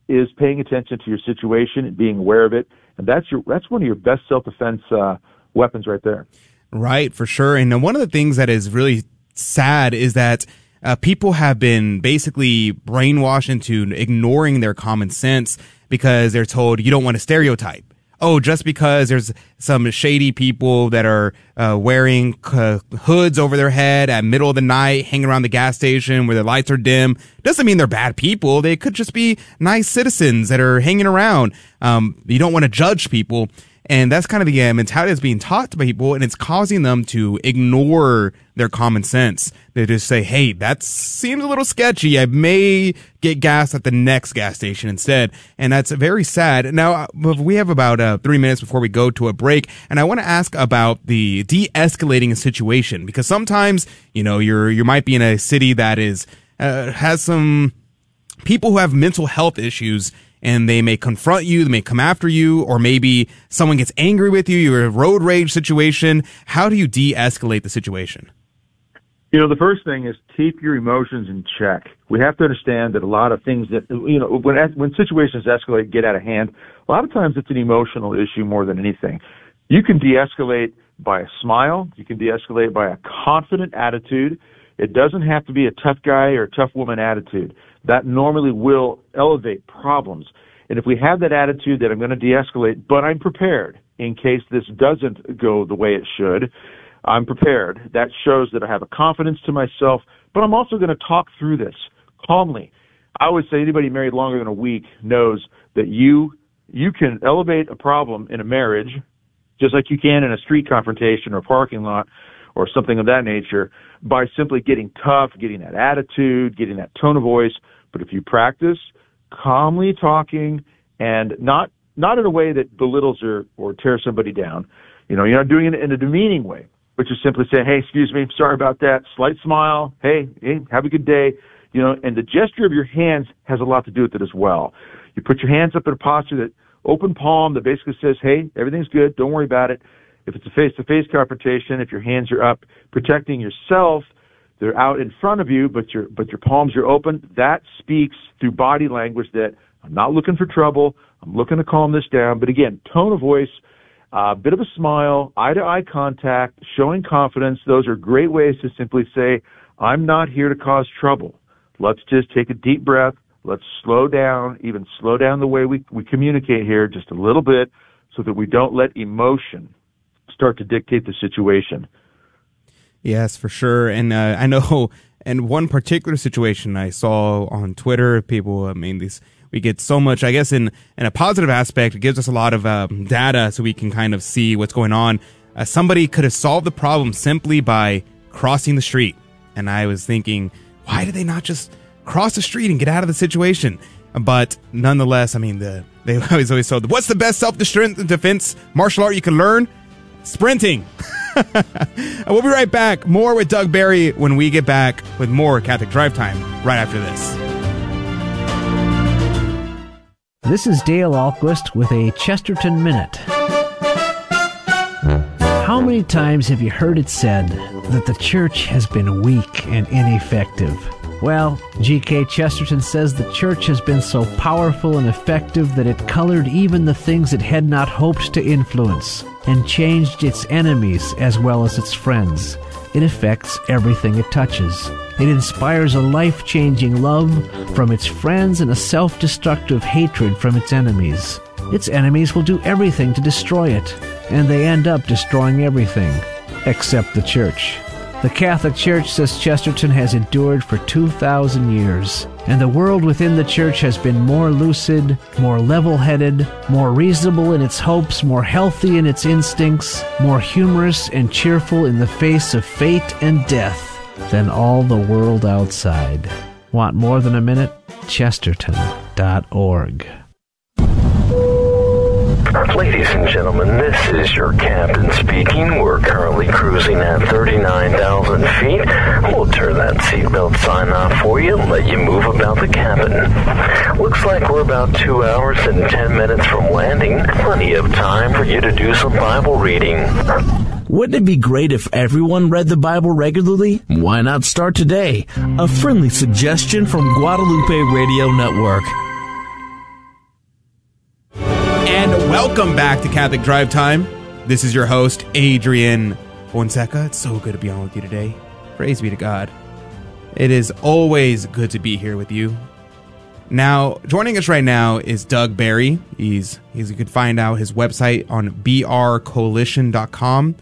is paying attention to your situation and being aware of it, and that's your that's one of your best self defense uh, weapons right there. Right, for sure. And one of the things that is really sad is that uh, people have been basically brainwashed into ignoring their common sense because they're told you don't want to stereotype oh, just because there's some shady people that are uh, wearing uh, hoods over their head at middle of the night, hanging around the gas station where the lights are dim, doesn't mean they're bad people. They could just be nice citizens that are hanging around. Um, you don't want to judge people. And that's kind of the uh, mentality that's being taught to people, and it's causing them to ignore their common sense. They just say, hey, that seems a little sketchy. I may get gas at the next gas station instead. And that's very sad. Now, uh, we have about uh, three minutes before we go to a break, and I want to ask about the de-escalating a situation because sometimes, you know, you're, you might be in a city that is, uh, has some people who have mental health issues and they may confront you, they may come after you, or maybe someone gets angry with you, you're in a road rage situation. How do you de-escalate the situation? You know, the first thing is keep your emotions in check. We have to understand that a lot of things that, you know, when, when situations escalate, get out of hand, a lot of times it's an emotional issue more than anything. You can de-escalate by a smile. You can de-escalate by a confident attitude. It doesn't have to be a tough guy or tough woman attitude. That normally will elevate problems. And if we have that attitude that I'm going to de-escalate, but I'm prepared in case this doesn't go the way it should, I'm prepared. That shows that I have a confidence to myself, but I'm also going to talk through this calmly. I always say anybody married longer than a week knows that you you can elevate a problem in a marriage just like you can in a street confrontation or parking lot or something of that nature by simply getting tough, getting that attitude, getting that tone of voice. But if you practice calmly talking and not not in a way that belittles or, or tears somebody down, you know, you're not doing it in a demeaning way which is simply saying, "Hey, excuse me, sorry about that." Slight smile. Hey, hey, have a good day. You know, and the gesture of your hands has a lot to do with it as well. You put your hands up in a posture that open palm that basically says, "Hey, everything's good. Don't worry about it." If it's a face-to-face confrontation, if your hands are up protecting yourself, they're out in front of you, but your but your palms are open. That speaks through body language that I'm not looking for trouble. I'm looking to calm this down. But again, tone of voice a uh, bit of a smile, eye to eye contact, showing confidence. Those are great ways to simply say, I'm not here to cause trouble. Let's just take a deep breath. Let's slow down, even slow down the way we, we communicate here just a little bit so that we don't let emotion start to dictate the situation. Yes, for sure. And uh, I know in one particular situation I saw on Twitter, people, I mean, these we get so much, I guess, in, in a positive aspect, it gives us a lot of um, data so we can kind of see what's going on. Uh, somebody could have solved the problem simply by crossing the street. And I was thinking, why did they not just cross the street and get out of the situation? But nonetheless, I mean, the they always always told, what's the best self defense martial art you can learn? Sprinting. we'll be right back. More with Doug Barry when we get back with more Catholic Drive Time right after this. This is Dale Ahlquist with a Chesterton Minute. How many times have you heard it said that the church has been weak and ineffective? Well, G.K. Chesterton says the church has been so powerful and effective that it colored even the things it had not hoped to influence and changed its enemies as well as its friends. It affects everything it touches. It inspires a life changing love from its friends and a self destructive hatred from its enemies. Its enemies will do everything to destroy it, and they end up destroying everything, except the church. The Catholic Church, says Chesterton, has endured for 2,000 years, and the world within the Church has been more lucid, more level headed, more reasonable in its hopes, more healthy in its instincts, more humorous and cheerful in the face of fate and death than all the world outside. Want more than a minute? Chesterton.org. Ladies and gentlemen, this is your captain speaking. We're currently cruising at 39,000 feet. We'll turn that seatbelt sign off for you and let you move about the cabin. Looks like we're about two hours and 10 minutes from landing. Plenty of time for you to do some Bible reading. Wouldn't it be great if everyone read the Bible regularly? Why not start today? A friendly suggestion from Guadalupe Radio Network. And welcome back to Catholic Drive Time. This is your host, Adrian Fonseca. It's so good to be on with you today. Praise be to God. It is always good to be here with you. Now, joining us right now is Doug Barry. He's, he's you can find out his website on brcoalition.com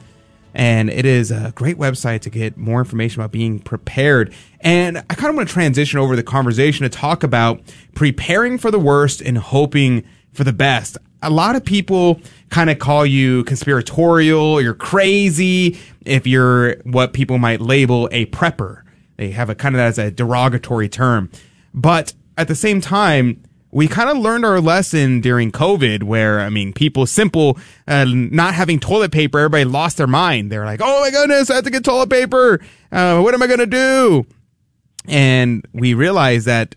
and it is a great website to get more information about being prepared. And I kind of want to transition over the conversation to talk about preparing for the worst and hoping for the best. A lot of people kind of call you conspiratorial, you're crazy if you're what people might label a prepper. They have a kind of as a derogatory term. But at the same time, we kind of learned our lesson during COVID where, I mean, people simple, uh, not having toilet paper, everybody lost their mind. They're like, oh my goodness, I have to get toilet paper. Uh, what am I going to do? And we realized that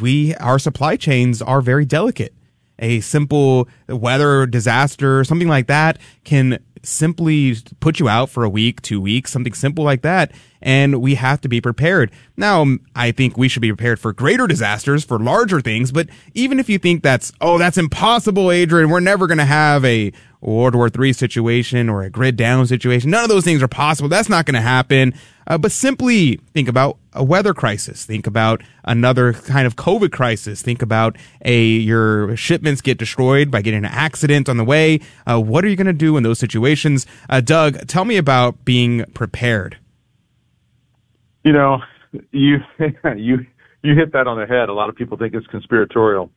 we, our supply chains are very delicate. A simple weather disaster, something like that can simply put you out for a week, two weeks, something simple like that. And we have to be prepared. Now, I think we should be prepared for greater disasters, for larger things. But even if you think that's, oh, that's impossible, Adrian, we're never going to have a World War III situation or a grid down situation. None of those things are possible. That's not going to happen. Uh, but simply think about a weather crisis. Think about another kind of COVID crisis. Think about a your shipments get destroyed by getting an accident on the way. Uh, what are you going to do in those situations? Uh, Doug, tell me about being prepared. You know, you you you hit that on the head. A lot of people think it's conspiratorial.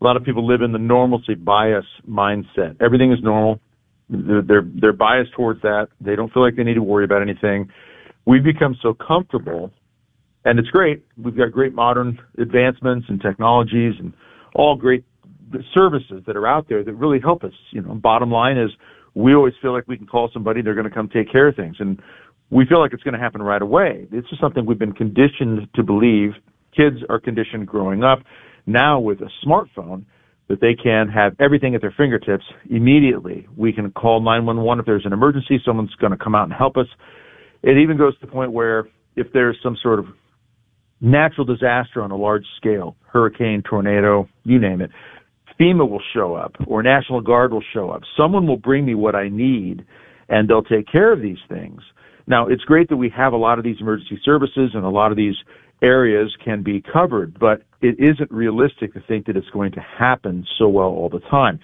A lot of people live in the normalcy bias mindset. Everything is normal. They're, they're biased towards that. They don't feel like they need to worry about anything. We've become so comfortable, and it's great. We've got great modern advancements and technologies and all great services that are out there that really help us. You know, bottom line is we always feel like we can call somebody, they're going to come take care of things, and we feel like it's going to happen right away. This is something we've been conditioned to believe. Kids are conditioned growing up now with a smartphone that they can have everything at their fingertips immediately. We can call 911 if there's an emergency, someone's going to come out and help us. It even goes to the point where if there's some sort of natural disaster on a large scale, hurricane, tornado, you name it, FEMA will show up or National Guard will show up. Someone will bring me what I need and they'll take care of these things. Now, it's great that we have a lot of these emergency services and a lot of these areas can be covered, but it isn't realistic to think that it's going to happen so well all the time.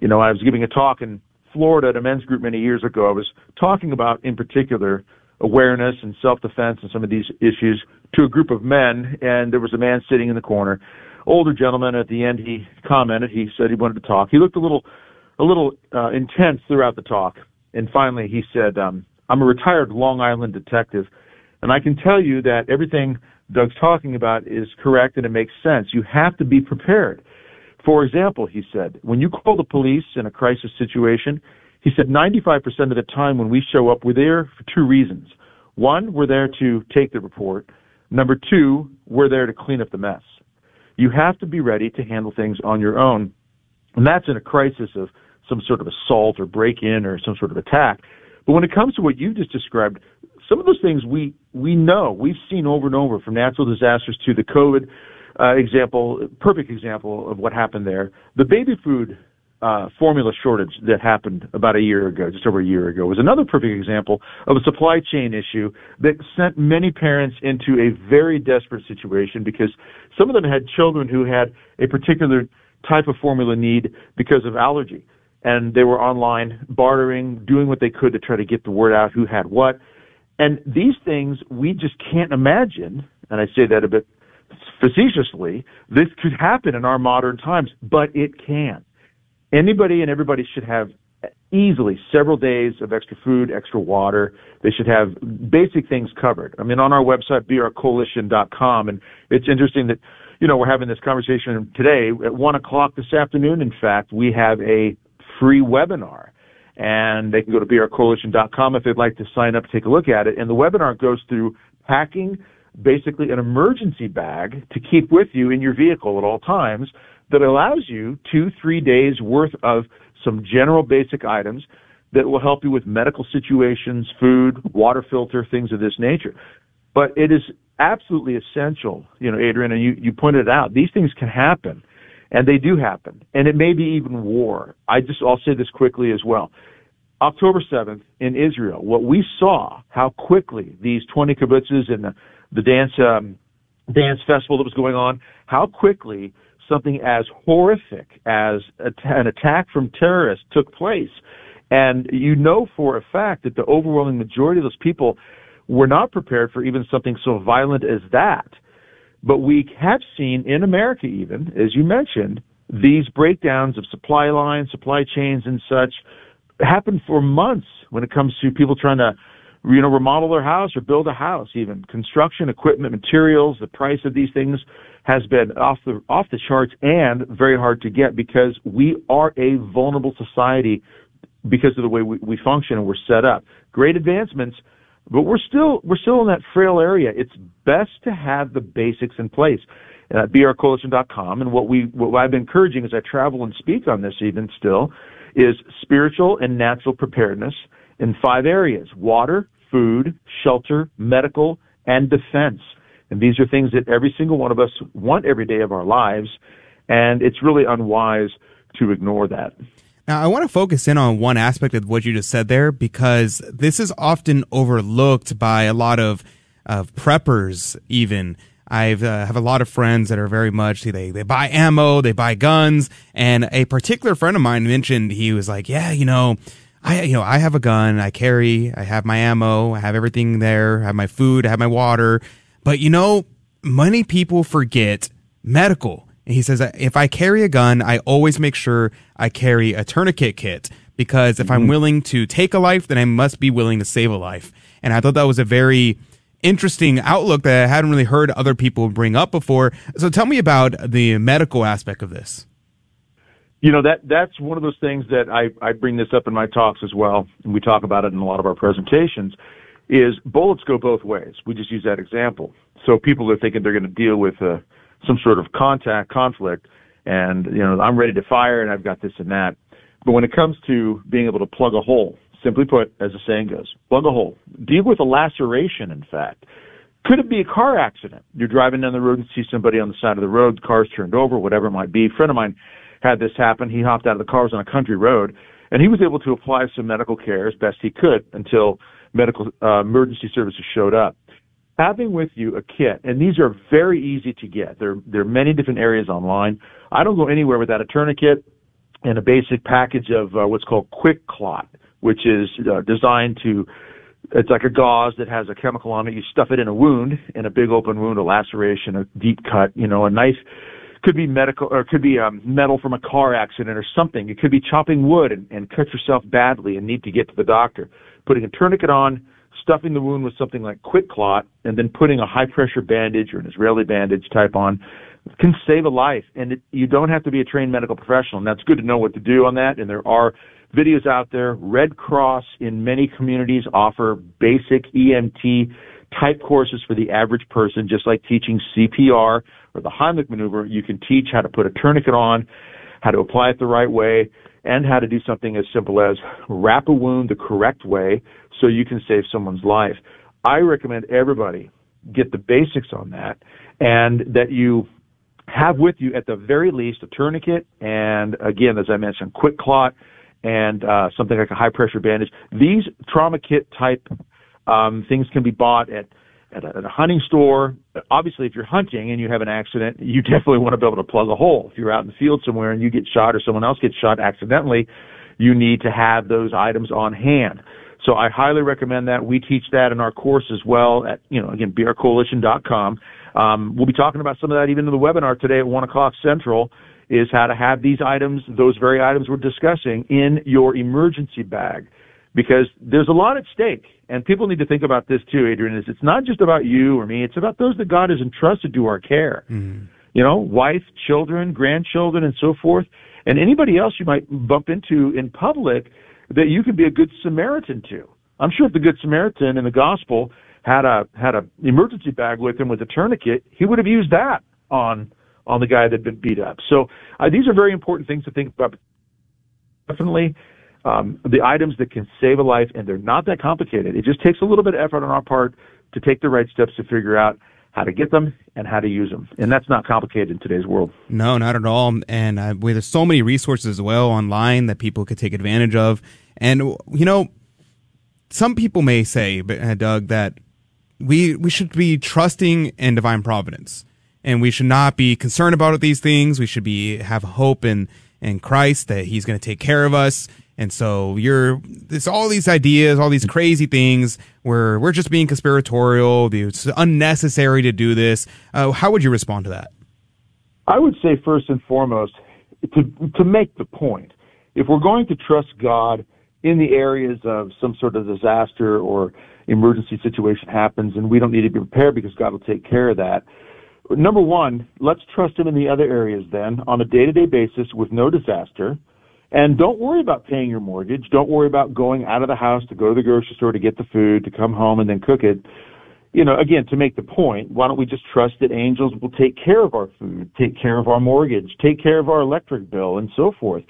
You know, I was giving a talk in Florida at a men's group many years ago. I was talking about, in particular, awareness and self-defense and some of these issues to a group of men, and there was a man sitting in the corner, older gentleman. At the end, he commented. He said he wanted to talk. He looked a little, a little uh, intense throughout the talk, and finally he said, um, "I'm a retired Long Island detective, and I can tell you that everything." Doug's talking about is correct and it makes sense. You have to be prepared. For example, he said, when you call the police in a crisis situation, he said 95% of the time when we show up, we're there for two reasons. One, we're there to take the report. Number two, we're there to clean up the mess. You have to be ready to handle things on your own. And that's in a crisis of some sort of assault or break in or some sort of attack. But when it comes to what you just described, some of those things we we know we've seen over and over from natural disasters to the COVID uh, example, perfect example of what happened there. The baby food uh, formula shortage that happened about a year ago, just over a year ago, was another perfect example of a supply chain issue that sent many parents into a very desperate situation because some of them had children who had a particular type of formula need because of allergy. And they were online bartering, doing what they could to try to get the word out who had what. And these things we just can't imagine, and I say that a bit facetiously, this could happen in our modern times, but it can. Anybody and everybody should have easily several days of extra food, extra water. They should have basic things covered. I mean, on our website, brcoalition.com, and it's interesting that, you know, we're having this conversation today at one o'clock this afternoon. In fact, we have a free webinar and they can go to brcoalition.com if they'd like to sign up, take a look at it. And the webinar goes through packing basically an emergency bag to keep with you in your vehicle at all times that allows you two, three days worth of some general basic items that will help you with medical situations, food, water filter, things of this nature. But it is absolutely essential, you know, Adrian, and you, you pointed out, these things can happen and they do happen, and it may be even war. I just I'll say this quickly as well. October 7th in Israel, what we saw, how quickly these 20 kibbutzes and the, the dance um, dance festival that was going on, how quickly something as horrific as a, an attack from terrorists took place. And you know for a fact that the overwhelming majority of those people were not prepared for even something so violent as that. But we have seen in America, even as you mentioned, these breakdowns of supply lines, supply chains, and such happen for months when it comes to people trying to you know remodel their house or build a house even. Construction equipment materials the price of these things has been off the off the charts and very hard to get because we are a vulnerable society because of the way we, we function and we're set up. Great advancements but we're still we're still in that frail area it's best to have the basics in place at brcoalition.com and what we what I've been encouraging as I travel and speak on this even still is spiritual and natural preparedness in five areas water, food, shelter, medical, and defense. And these are things that every single one of us want every day of our lives, and it's really unwise to ignore that. Now, I want to focus in on one aspect of what you just said there because this is often overlooked by a lot of, of preppers, even. I uh, have a lot of friends that are very much they they buy ammo, they buy guns, and a particular friend of mine mentioned he was like, yeah, you know, I you know I have a gun, I carry, I have my ammo, I have everything there, I have my food, I have my water, but you know, many people forget medical. And he says if I carry a gun, I always make sure I carry a tourniquet kit because if mm-hmm. I'm willing to take a life, then I must be willing to save a life. And I thought that was a very interesting outlook that I hadn't really heard other people bring up before. So tell me about the medical aspect of this. You know that that's one of those things that I, I bring this up in my talks as well, and we talk about it in a lot of our presentations. Is bullets go both ways? We just use that example. So people are thinking they're going to deal with uh, some sort of contact conflict, and you know I'm ready to fire, and I've got this and that. But when it comes to being able to plug a hole, Simply put, as the saying goes, plug a hole. Deal with a laceration, in fact. Could it be a car accident? You're driving down the road and see somebody on the side of the road, the car's turned over, whatever it might be. A friend of mine had this happen. He hopped out of the car, was on a country road, and he was able to apply some medical care as best he could until medical uh, emergency services showed up. Having with you a kit, and these are very easy to get. There, there are many different areas online. I don't go anywhere without a tourniquet and a basic package of uh, what's called QuikClot, which is uh, designed to it's like a gauze that has a chemical on it. You stuff it in a wound, in a big open wound, a laceration, a deep cut, you know, a knife could be medical or could be um, metal from a car accident or something. It could be chopping wood and, and cut yourself badly and need to get to the doctor. Putting a tourniquet on, stuffing the wound with something like QuikClot and then putting a high pressure bandage or an Israeli bandage type on can save a life. And it, you don't have to be a trained medical professional. And that's good to know what to do on that. And there are videos out there. Red Cross in many communities offer basic EMT type courses for the average person, just like teaching CPR or the Heimlich maneuver. You can teach how to put a tourniquet on, how to apply it the right way, and how to do something as simple as wrap a wound the correct way so you can save someone's life. I recommend everybody get the basics on that and that you have with you at the very least a tourniquet and again, as I mentioned, QuikClot and uh, something like a high pressure bandage. These trauma kit type um, things can be bought at at a, at a hunting store. Obviously, if you're hunting and you have an accident, you definitely want to be able to plug a hole. If you're out in the field somewhere and you get shot or someone else gets shot accidentally, you need to have those items on hand. So I highly recommend that. We teach that in our course as well at, you know, again, brcoalition.com. Um, we'll be talking about some of that even in the webinar today at 1 o'clock Central is how to have these items, those very items we're discussing, in your emergency bag. Because there's a lot at stake. And people need to think about this too, Adrian, is it's not just about you or me, it's about those that God has entrusted to our care. Mm. You know, wife, children, grandchildren, and so forth. And anybody else you might bump into in public that you can be a good Samaritan to. I'm sure if the Good Samaritan in the gospel had a had a emergency bag with him with a tourniquet, he would have used that on on the guy that had been beat up. So uh, these are very important things to think about. Definitely, um, the items that can save a life, and they're not that complicated. It just takes a little bit of effort on our part to take the right steps to figure out how to get them and how to use them. And that's not complicated in today's world. No, not at all. And uh, there's so many resources as well online that people could take advantage of. And, you know, some people may say, uh, Doug, that we, we should be trusting in divine providence and we should not be concerned about these things. We should be have hope in in Christ that He's going to take care of us. And so you're there's all these ideas, all these crazy things where we're just being conspiratorial. It's unnecessary to do this. Uh, how would you respond to that? I would say first and foremost, to to make the point, if we're going to trust God in the areas of some sort of disaster or emergency situation happens and we don't need to be prepared because God will take care of that. Number one, let's trust Him in the other areas then on a day to day basis with no disaster. And don't worry about paying your mortgage. Don't worry about going out of the house to go to the grocery store to get the food, to come home and then cook it. You know, again, to make the point, why don't we just trust that angels will take care of our food, take care of our mortgage, take care of our electric bill, and so forth?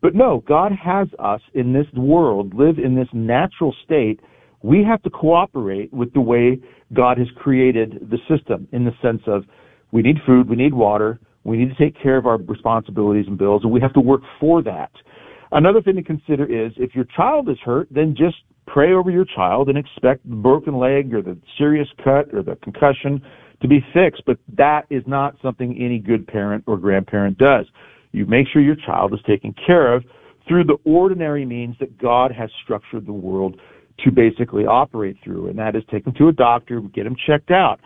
But no, God has us in this world, live in this natural state. We have to cooperate with the way God has created the system in the sense of we need food, we need water, we need to take care of our responsibilities and bills, and we have to work for that. Another thing to consider is if your child is hurt, then just pray over your child and expect the broken leg or the serious cut or the concussion to be fixed. But that is not something any good parent or grandparent does. You make sure your child is taken care of through the ordinary means that God has structured the world to basically operate through, and that is take them to a doctor, get them checked out.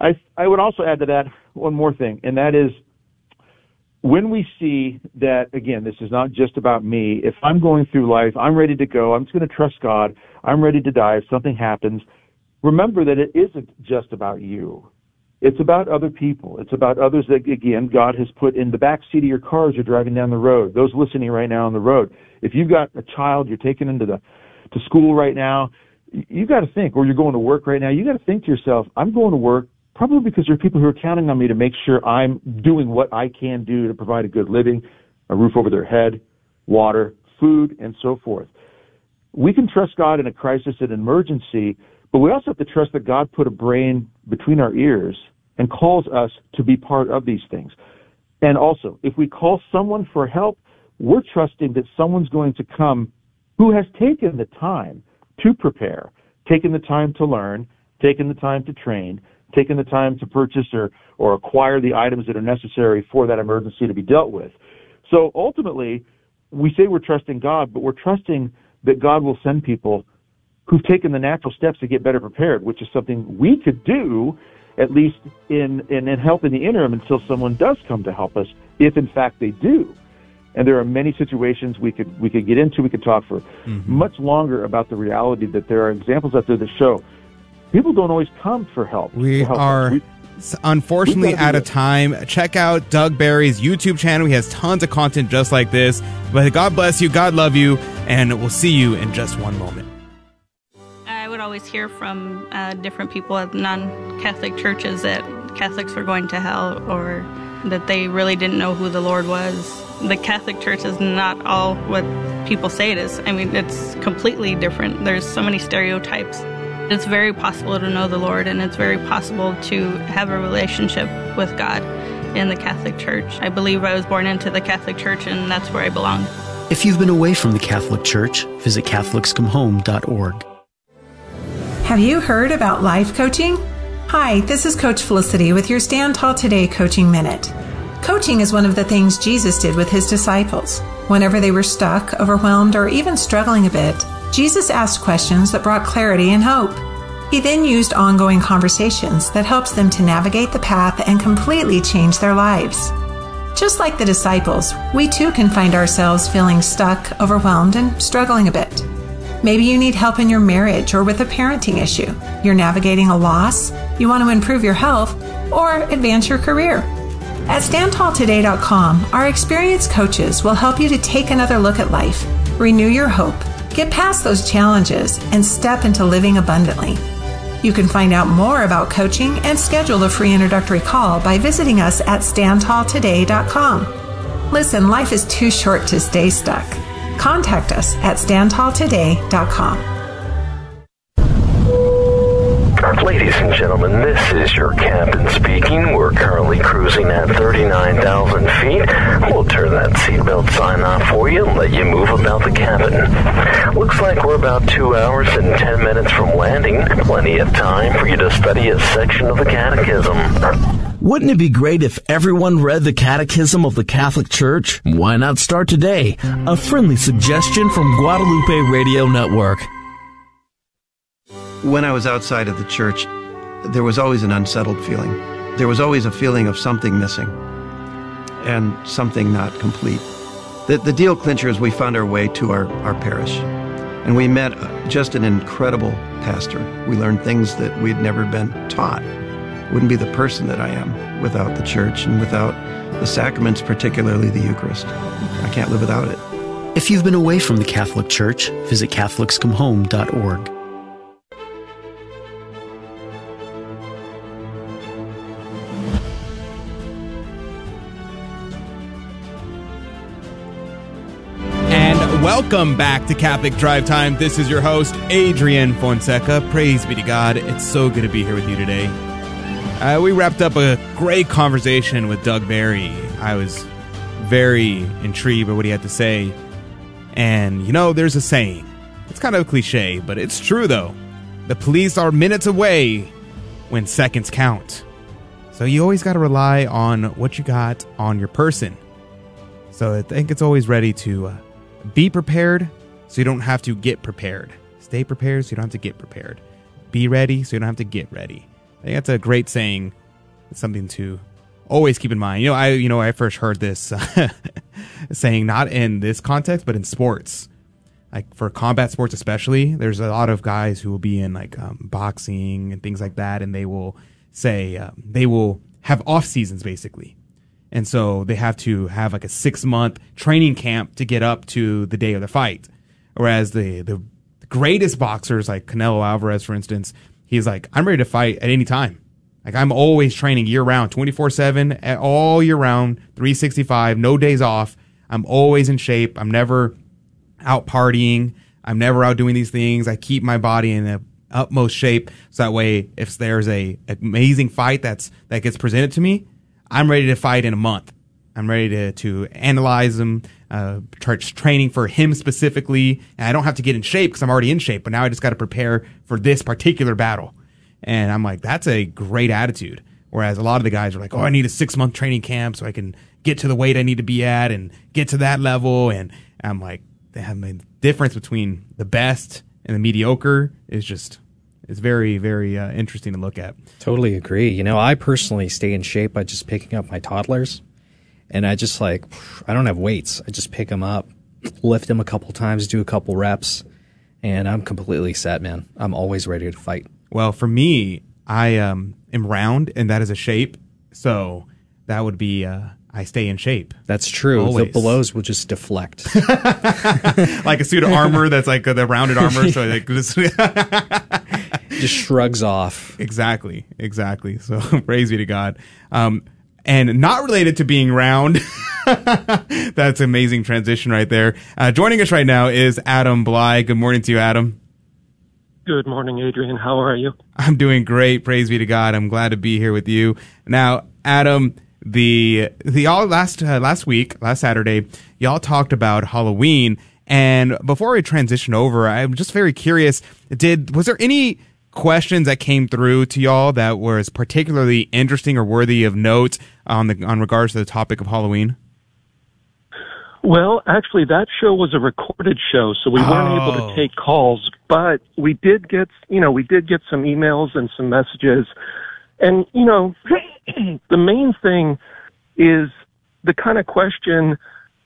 I I would also add to that one more thing, and that is when we see that again, this is not just about me. If I'm going through life, I'm ready to go. I'm just going to trust God. I'm ready to die if something happens. Remember that it isn't just about you. It's about other people. It's about others that, again, God has put in the back seat of your car as you're driving down the road. Those listening right now on the road. If you've got a child you're taking into the to school right now, You've got to think, or you're going to work right now. You got to think to yourself, I'm going to work probably because there are people who are counting on me to make sure I'm doing what I can do to provide a good living, a roof over their head, water, food, and so forth. We can trust God in a crisis an emergency, but we also have to trust that God put a brain between our ears and calls us to be part of these things. And also, if we call someone for help, we're trusting that someone's going to come who has taken the time to prepare, taken the time to learn, taken the time to train, taken the time to purchase or, or acquire the items that are necessary for that emergency to be dealt with. So ultimately, we say we're trusting God, but we're trusting that God will send people who've taken the natural steps to get better prepared, which is something we could do, at least in, in, in help in the interim until someone does come to help us, if in fact they do. And there are many situations we could we could get into. We could talk for mm-hmm. much longer about the reality that there are examples out there that show people don't always come for help. We help are. We, unfortunately out of time. Check out Doug Barry's YouTube channel. He has tons of content just like this. But God bless you, God love you, and we'll see you in just one moment. I would always hear from uh, different people at non-Catholic churches that Catholics were going to hell or that they really didn't know who the Lord was. The Catholic Church is not all what people say it is. I mean, it's completely different. There's so many stereotypes. It's very possible to know the Lord, and it's very possible to have a relationship with God in the Catholic Church. I believe I was born into the Catholic Church, and that's where I belong. If you've been away from the Catholic Church, visit CatholicsComeHome.org. Have you heard about life coaching? Hi, this is Coach Felicity with your Stand Tall Today Coaching Minute. Coaching is one of the things Jesus did with his disciples. Whenever they were stuck, overwhelmed, or even struggling a bit, Jesus asked questions that brought clarity and hope. He then used ongoing conversations that helps them to navigate the path and completely change their lives. Just like the disciples, we too can find ourselves feeling stuck, overwhelmed, and struggling a bit. Maybe you need help in your marriage or with a parenting issue. You're navigating a loss, you want to improve your health, or advance your career. At StandTallToday.com, our experienced coaches will help you to take another look at life, renew your hope, Get past those challenges and step into living abundantly. You can find out more about coaching and schedule a free introductory call by visiting us at standtalltoday.com. Listen, life is too short to stay stuck. Contact us at standtalltoday.com. Ladies and gentlemen, this is your captain speaking. We're currently cruising at 39,000 feet. We'll turn that seatbelt sign off for you and let you move about the cabin. Looks like we're about two hours and 10 minutes from landing. Plenty of time for you to study a section of the Catechism. Wouldn't it be great if everyone read the Catechism of the Catholic Church? Why not start today? A friendly suggestion from Guadalupe Radio Network. When I was outside of the church, there was always an unsettled feeling. There was always a feeling of something missing. and something not complete. The, the deal clincher is we found our way to our, our parish. And we met just an incredible pastor. We learned things that we'd never been taught. Wouldn't be the person that I am without the church and without the sacraments, particularly the Eucharist. I can't live without it. If you've been away from the Catholic Church, visit CatholicsComeHome.org. welcome back to Catholic Drive Time. This is your host, Adrian Fonseca. Praise be to God. It's so good to be here with you today. Uh, we wrapped up a great conversation with Doug Barry. I was very intrigued by what he had to say. And, you know, there's a saying. It's kind of a cliche, but it's true, though. The police are minutes away when seconds count. So you always got to rely on what you got on your person. So I think it's always ready to uh, be prepared so you don't have to get prepared. Stay prepared so you don't have to get prepared. Be ready so you don't have to get ready. I think that's a great saying. It's something to always keep in mind. You know, I you know I first heard this uh, saying not in this context, but in sports, like for combat sports especially. There's a lot of guys who will be in like um, boxing and things like that, and they will say uh, they will have off seasons basically, and so they have to have like a six month training camp to get up to the day of the fight. Whereas the the greatest boxers like Canelo Alvarez, for instance, he's like, I'm ready to fight at any time. Like I'm always training year round, 24 seven, all year round, 365, no days off. I'm always in shape. I'm never out partying. I'm never out doing these things. I keep my body in the utmost shape. So that way, if there's a amazing fight that's, that gets presented to me, I'm ready to fight in a month. I'm ready to, to analyze them, uh, start training for him specifically. And I don't have to get in shape because I'm already in shape, but now I just got to prepare for this particular battle. And I'm like, that's a great attitude. Whereas a lot of the guys are like, oh, I need a six month training camp so I can get to the weight I need to be at and get to that level. And I'm like, the difference between the best and the mediocre is just is very very uh, interesting to look at. Totally agree. You know, I personally stay in shape by just picking up my toddlers, and I just like I don't have weights. I just pick them up, lift them a couple times, do a couple reps, and I'm completely set, man. I'm always ready to fight. Well, for me, I um, am round, and that is a shape. So that would be uh, I stay in shape. That's true. Always. The blows will just deflect, like a suit of armor that's like the rounded armor. so like just, just shrugs off. Exactly, exactly. So praise be to God. Um, and not related to being round. that's amazing transition right there. Uh, joining us right now is Adam Blai. Good morning to you, Adam. Good morning, Adrian. How are you? I'm doing great. Praise be to God. I'm glad to be here with you. Now, Adam, the the all last uh, last week, last Saturday, y'all talked about Halloween, and before we transition over, I'm just very curious. Did was there any questions that came through to y'all that was particularly interesting or worthy of note on the on regards to the topic of Halloween? Well, actually, that show was a recorded show, so we weren't able to Oh. take calls. But we did get, you know, we did get some emails and some messages, and you know, the main thing is the kind of question: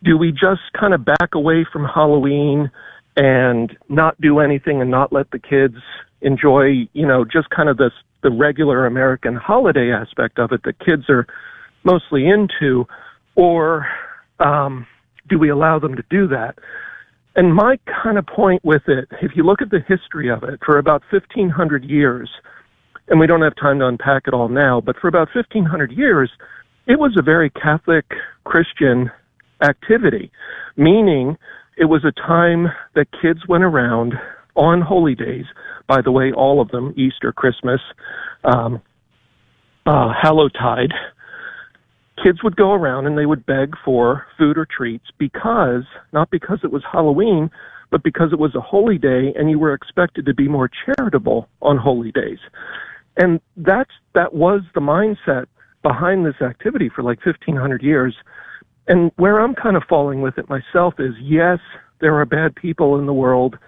Do we just kind of back away from Halloween and not do anything and not let the kids enjoy, you know, just kind of this the regular American holiday aspect of it that kids are mostly into, or um, do we allow them to do that? And my kind of point with it, if you look at the history of it, for about 1500 years, and we don't have time to unpack it all now, but for about 1500 years, it was a very Catholic Christian activity, meaning it was a time that kids went around on holy days, by the way, all of them, Easter, Christmas, um, uh, Hallowtide, kids would go around and they would beg for food or treats because, not because it was Halloween, but because it was a holy day and you were expected to be more charitable on holy days. And that's, that was the mindset behind this activity for like 1500 years. And where I'm kind of falling with it myself is yes, there are bad people in the world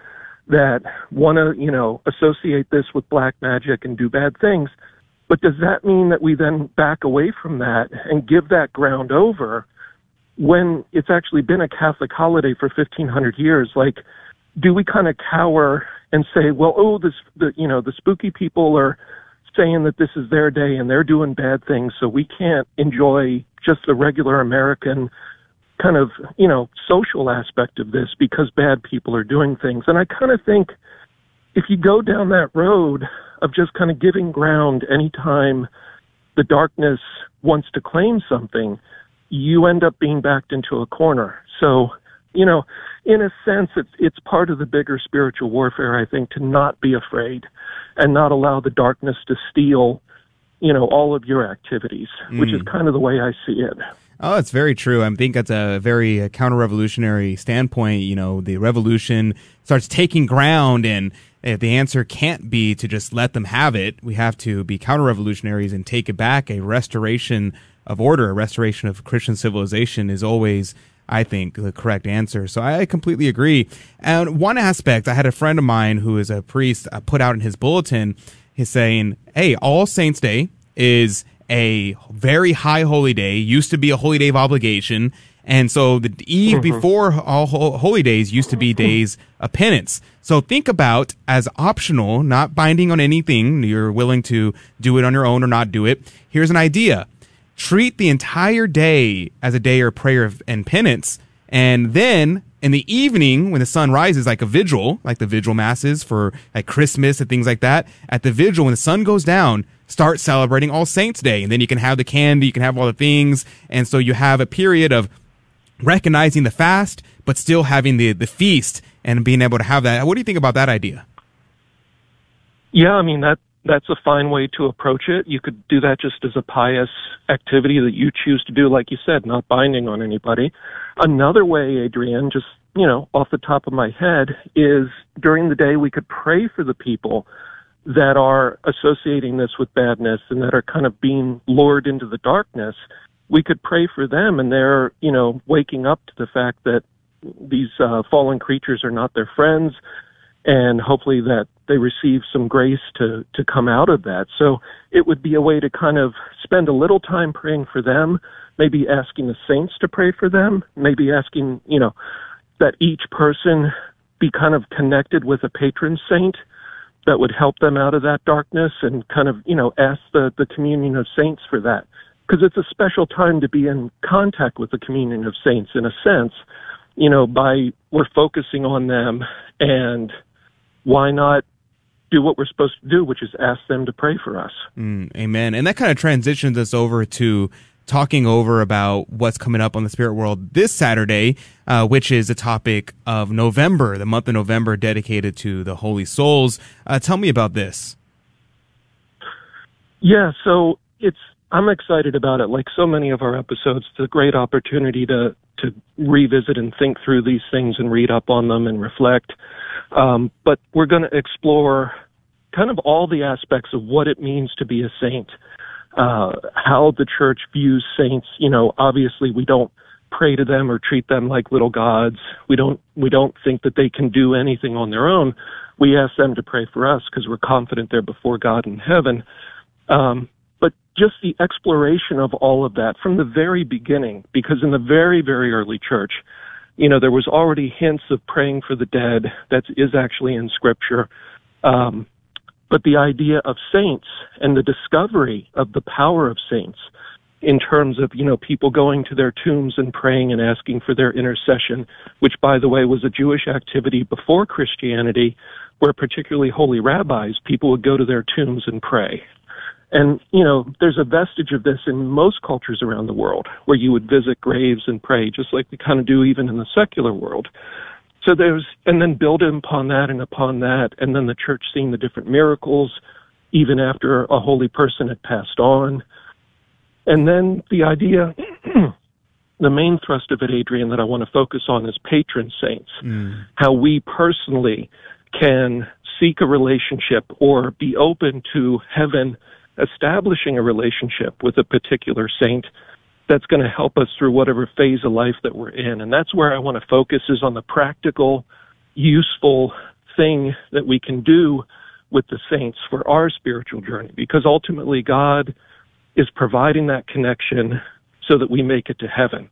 that want to, you know, associate this with black magic and do bad things. But does that mean that we then back away from that and give that ground over when it's actually been a Catholic holiday for 1500 years? Like, do we kind of cower and say, well, oh, this, the, you know, the spooky people are saying that this is their day and they're doing bad things, so we can't enjoy just the regular American kind of, you know, social aspect of this because bad people are doing things. And I kind of think if you go down that road of just kind of giving ground anytime the darkness wants to claim something, you end up being backed into a corner. So, you know, in a sense, it's it's part of the bigger spiritual warfare. I think to not be afraid and not allow the darkness to steal, you know, all of your activities, mm. which is mm. kind of the way I see it. Oh, it's very true. I think that's a very uh, counter-revolutionary standpoint. You know, the revolution starts taking ground, and if the answer can't be to just let them have it, we have to be counter-revolutionaries and take it back. A restoration of order, a restoration of Christian civilization is always I think, the correct answer. So I completely agree. And one aspect, I had a friend of mine who is a priest uh, put out in his bulletin, he's saying, hey, All Saints Day is a very high holy day, used to be a holy day of obligation. And so the eve mm-hmm. before all holy days used to be days of penance. So think about as optional, not binding on anything. You're willing to do it on your own or not do it. Here's an idea treat the entire day as a day of prayer and penance. And then in the evening, when the sun rises, like a vigil, like the vigil masses for like Christmas and things like that, at the vigil, when the sun goes down, start celebrating All Saints Day. And then you can have the candy, you can have all the things. And so you have a period of recognizing the fast, but still having the, the feast and being able to have that. What do you think about that idea? Yeah, I mean, that, that's a fine way to approach it. You could do that just as a pious activity that you choose to do, like you said, not binding on anybody. Another way, Adrian, just, you know, off the top of my head, is during the day we could pray for the people that are associating this with badness and that are kind of being lured into the darkness. We could pray for them and they're, you know, waking up to the fact that these uh, fallen creatures are not their friends and hopefully that they receive some grace to to come out of that. So it would be a way to kind of spend a little time praying for them, maybe asking the saints to pray for them, maybe asking, you know, that each person be kind of connected with a patron saint that would help them out of that darkness and kind of, you know, ask the the communion of saints for that. Because it's a special time to be in contact with the communion of saints in a sense, you know, by we're focusing on them and why not do what we're supposed to do, which is ask them to pray for us. Mm, amen. And that kind of transitions us over to talking over about what's coming up on the spirit world this Saturday, uh, which is a topic of November, the month of November dedicated to the Holy Souls. Uh, tell me about this. Yeah, so it's I'm excited about it. Like so many of our episodes, it's a great opportunity to to revisit and think through these things and read up on them and reflect. Um, but we're going to explore kind of all the aspects of what it means to be a saint, uh, how the church views saints. You know, obviously we don't pray to them or treat them like little gods. We don't we don't think that they can do anything on their own. We ask them to pray for us because we're confident they're before God in heaven. Um, but just the exploration of all of that from the very beginning, because in the very very early church, you know, there was already hints of praying for the dead that is actually in scripture. Um, but the idea of saints and the discovery of the power of saints in terms of, you know, people going to their tombs and praying and asking for their intercession, which by the way was a Jewish activity before Christianity, where particularly holy rabbis, people would go to their tombs and pray. And, you know, there's a vestige of this in most cultures around the world where you would visit graves and pray, just like we kind of do even in the secular world. So there's, and then build upon that and upon that, and then the church seeing the different miracles, even after a holy person had passed on. And then the idea, the main thrust of it, Adrian, that I want to focus on is patron saints. Mm. How we personally can seek a relationship or be open to heaven establishing a relationship with a particular saint that's going to help us through whatever phase of life that we're in. And that's where I want to focus is on the practical, useful thing that we can do with the saints for our spiritual journey because ultimately God is providing that connection so that we make it to heaven.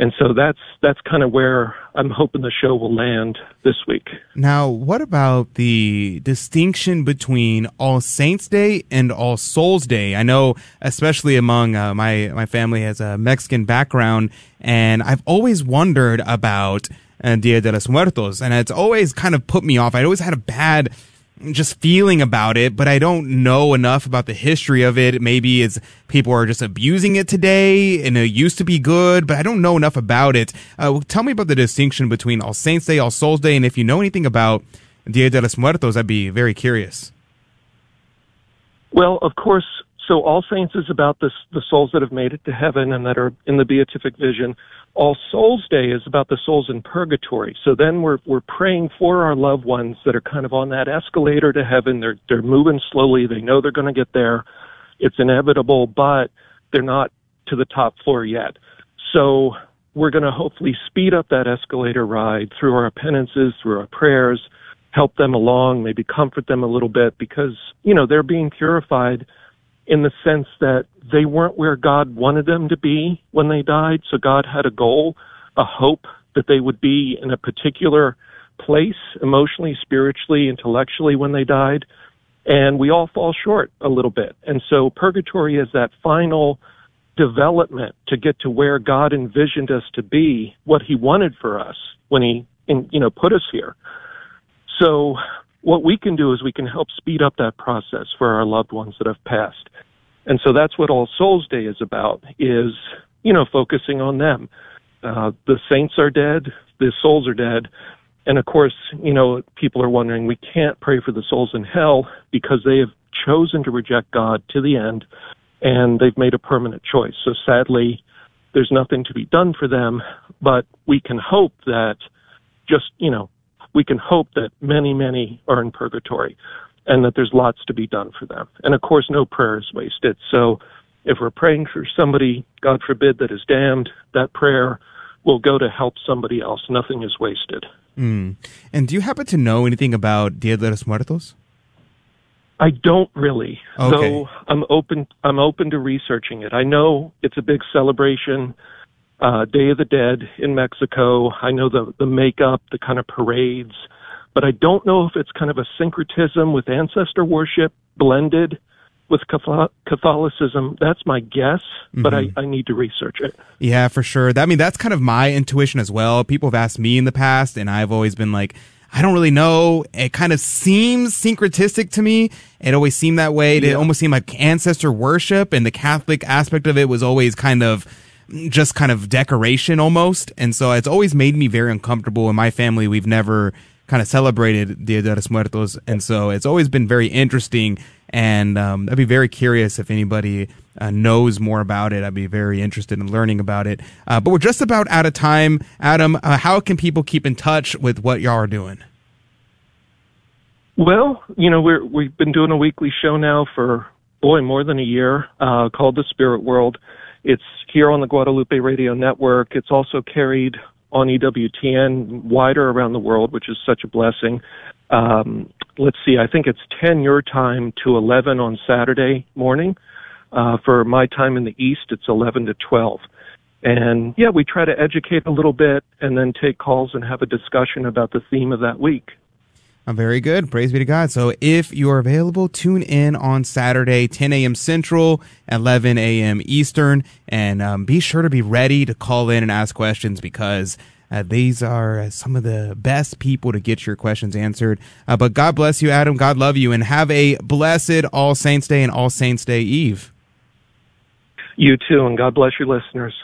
And so that's that's kind of where I'm hoping the show will land this week. Now, what about the distinction between All Saints Day and All Souls Day? I know, especially among uh, my my family has a Mexican background, and I've always wondered about uh, Dia de los Muertos, and it's always kind of put me off. I always had a bad just feeling about it, but I don't know enough about the history of it. Maybe it's people are just abusing it today and it used to be good, but I don't know enough about it. Uh, tell me about the distinction between All Saints Day, All Souls Day, and if you know anything about Dia de los Muertos, I'd be very curious. Well, of course, so All Saints is about the, the souls that have made it to heaven and that are in the beatific vision. All Souls Day is about the souls in purgatory. So then we're we're praying for our loved ones that are kind of on that escalator to heaven. They're they're moving slowly. They know they're going to get there. It's inevitable, but they're not to the top floor yet. So we're going to hopefully speed up that escalator ride through our penances, through our prayers, help them along, maybe comfort them a little bit because, you know, they're being purified in the sense that they weren't where God wanted them to be when they died. So God had a goal, a hope that they would be in a particular place emotionally, spiritually, intellectually when they died. And we all fall short a little bit. And so purgatory is that final development to get to where God envisioned us to be, what he wanted for us when he, you know, put us here. So what we can do is we can help speed up that process for our loved ones that have passed. And so that's what All Souls Day is about, is, you know, focusing on them. Uh, the saints are dead, the souls are dead. And of course, you know, people are wondering, we can't pray for the souls in hell because they have chosen to reject God to the end and they've made a permanent choice. So sadly, there's nothing to be done for them, but we can hope that just, you know, we can hope that many, many are in purgatory and that there's lots to be done for them. And of course, no prayer is wasted. So if we're praying for somebody, God forbid, that is damned, that prayer will go to help somebody else. Nothing is wasted. Mm. And do you happen to know anything about Dia de los Muertos? I don't really, okay. though I'm open. I'm open to researching it. I know it's a big celebration, uh, Day of the Dead in Mexico. I know the the makeup, the kind of parades, but I don't know if it's kind of a syncretism with ancestor worship blended with Catholicism. That's my guess, but mm-hmm. I, I need to research it. Yeah, for sure. I mean, that's kind of my intuition as well. People have asked me in the past, and I've always been like, I don't really know. It kind of seems syncretistic to me. It always seemed that way. It almost seemed like ancestor worship, and the Catholic aspect of it was always kind of just kind of decoration almost. And so it's always made me very uncomfortable. In my family, we've never kind of celebrated Dia de los Muertos, and so it's always been very interesting. And um, I'd be very curious if anybody uh, knows more about it. I'd be very interested in learning about it. Uh, but we're just about out of time, Adam. Uh, how can people keep in touch with what y'all are doing? Well, you know, we're we've been doing a weekly show now for boy more than a year, uh, called the Spirit World. It's here on the Guadalupe Radio Network. It's also carried on EWTN wider around the world, which is such a blessing. Um, let's see, I think it's 10 your time to 11 on Saturday morning. Uh, for my time in the East, it's 11 to 12. And yeah, we try to educate a little bit and then take calls and have a discussion about the theme of that week. Uh, very good. Praise be to God. So if you're available, tune in on Saturday, 10 a.m. Central, 11 a.m. Eastern, and um, be sure to be ready to call in and ask questions because uh, these are some of the best people to get your questions answered. Uh, but God bless you, Adam. God love you, and have a blessed All Saints Day and All Saints Day Eve. You too, and God bless your listeners.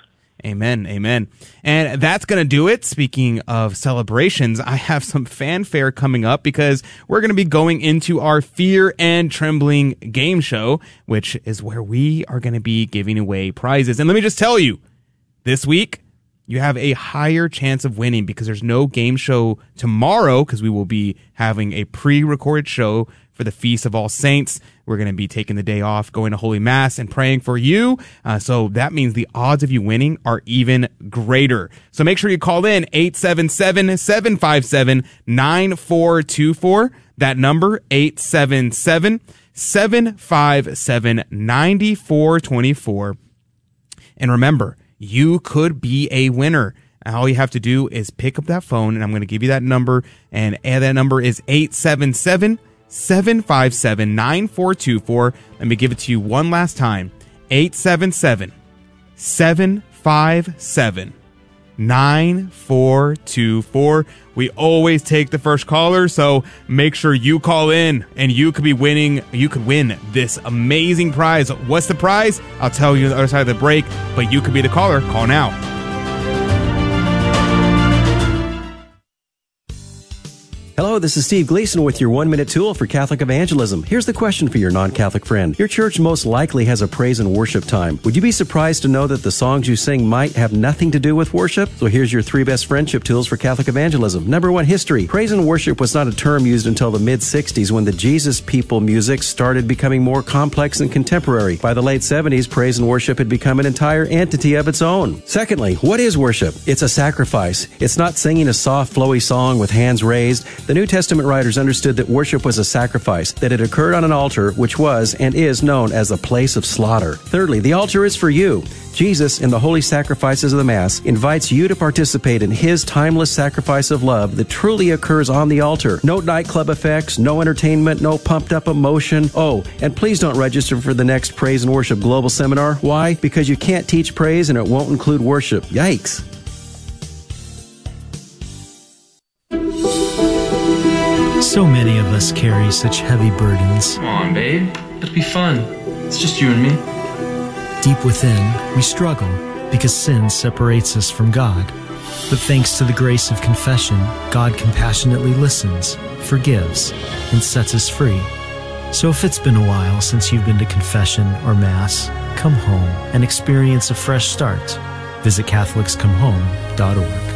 Amen. Amen. And that's going to do it. Speaking of celebrations, I have some fanfare coming up because we're going to be going into our Fear and Trembling game show, which is where we are going to be giving away prizes. And let me just tell you, this week, you have a higher chance of winning because there's no game show tomorrow because we will be having a pre-recorded show for the Feast of All Saints. We're going to be taking the day off, going to Holy Mass and praying for you. Uh, so that means the odds of you winning are even greater. So make sure you call in 877-757-9424. That number 877 757 9424. And remember, you could be a winner. All you have to do is pick up that phone, and I'm going to give you that number. And, that number is 877 757 9424. Let me give it to you one last time 877 757 9424. We always take the first caller, so make sure you call in and you could be winning, you could win this amazing prize. What's the prize? I'll tell you on the other side of the break, but you could be the caller. Call now. Hello, this is Steve Gleason with your one minute tool for Catholic evangelism. Here's the question for your non Catholic friend. Your church most likely has a praise and worship time. Would you be surprised to know that the songs you sing might have nothing to do with worship? So here's your three best friendship tools for Catholic evangelism. Number one, history. Praise and worship was not a term used until the mid 60s when the Jesus people music started becoming more complex and contemporary. By the late 70s, praise and worship had become an entire entity of its own. Secondly, what is worship? It's a sacrifice. It's not singing a soft, flowy song with hands raised. The New Testament writers understood that worship was a sacrifice, that it occurred on an altar, which was and is known as a place of slaughter. Thirdly, the altar is for you. Jesus, in the holy sacrifices of the Mass, invites you to participate in His timeless sacrifice of love that truly occurs on the altar. No nightclub effects, no entertainment, no pumped up emotion. Oh, and please don't register for the next Praise and Worship Global Seminar. Why? Because you can't teach praise and it won't include worship. Yikes. So many of us carry such heavy burdens. Come on, babe. It'll be fun. It's just you and me. Deep within, we struggle because sin separates us from God. But thanks to the grace of confession, God compassionately listens, forgives, and sets us free. So if it's been a while since you've been to confession or Mass, come home and experience a fresh start. Visit CatholicsComeHome.org.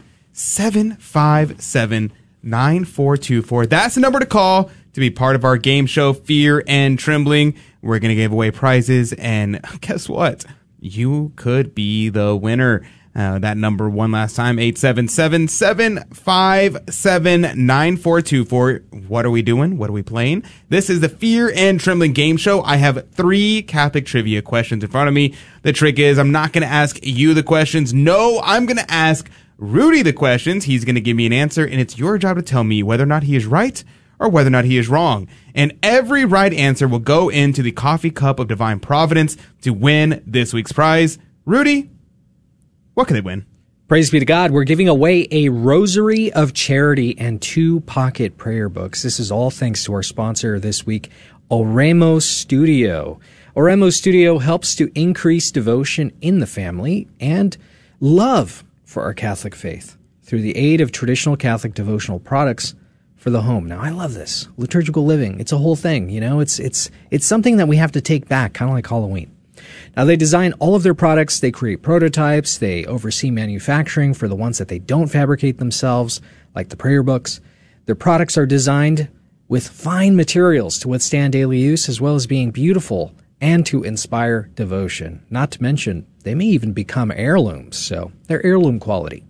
757 9424. That's the number to call to be part of our game show, Fear and Trembling. We're going to give away prizes, and guess what? You could be the winner. Uh, that number one last time, 877 757 9424. What are we doing? What are we playing? This is the Fear and Trembling game show. I have three Catholic trivia questions in front of me. The trick is I'm not going to ask you the questions. No, I'm going to ask Rudy the questions. He's going to give me an answer, and it's your job to tell me whether or not he is right or whether or not he is wrong. And every right answer will go into the coffee cup of divine providence to win this week's prize. Rudy, what can they win? Praise be to God. We're giving away a rosary of charity and two pocket prayer books. This is all thanks to our sponsor this week, Oremos Studio. Oremos Studio helps to increase devotion in the family and love for our Catholic faith through the aid of traditional Catholic devotional products for the home. Now I love this. Liturgical living. It's a whole thing, you know? It's it's it's something that we have to take back, kind of like Halloween. Now they design all of their products, they create prototypes, they oversee manufacturing for the ones that they don't fabricate themselves, like the prayer books. Their products are designed with fine materials to withstand daily use as well as being beautiful and to inspire devotion. Not to mention, they may even become heirlooms, so they're heirloom quality.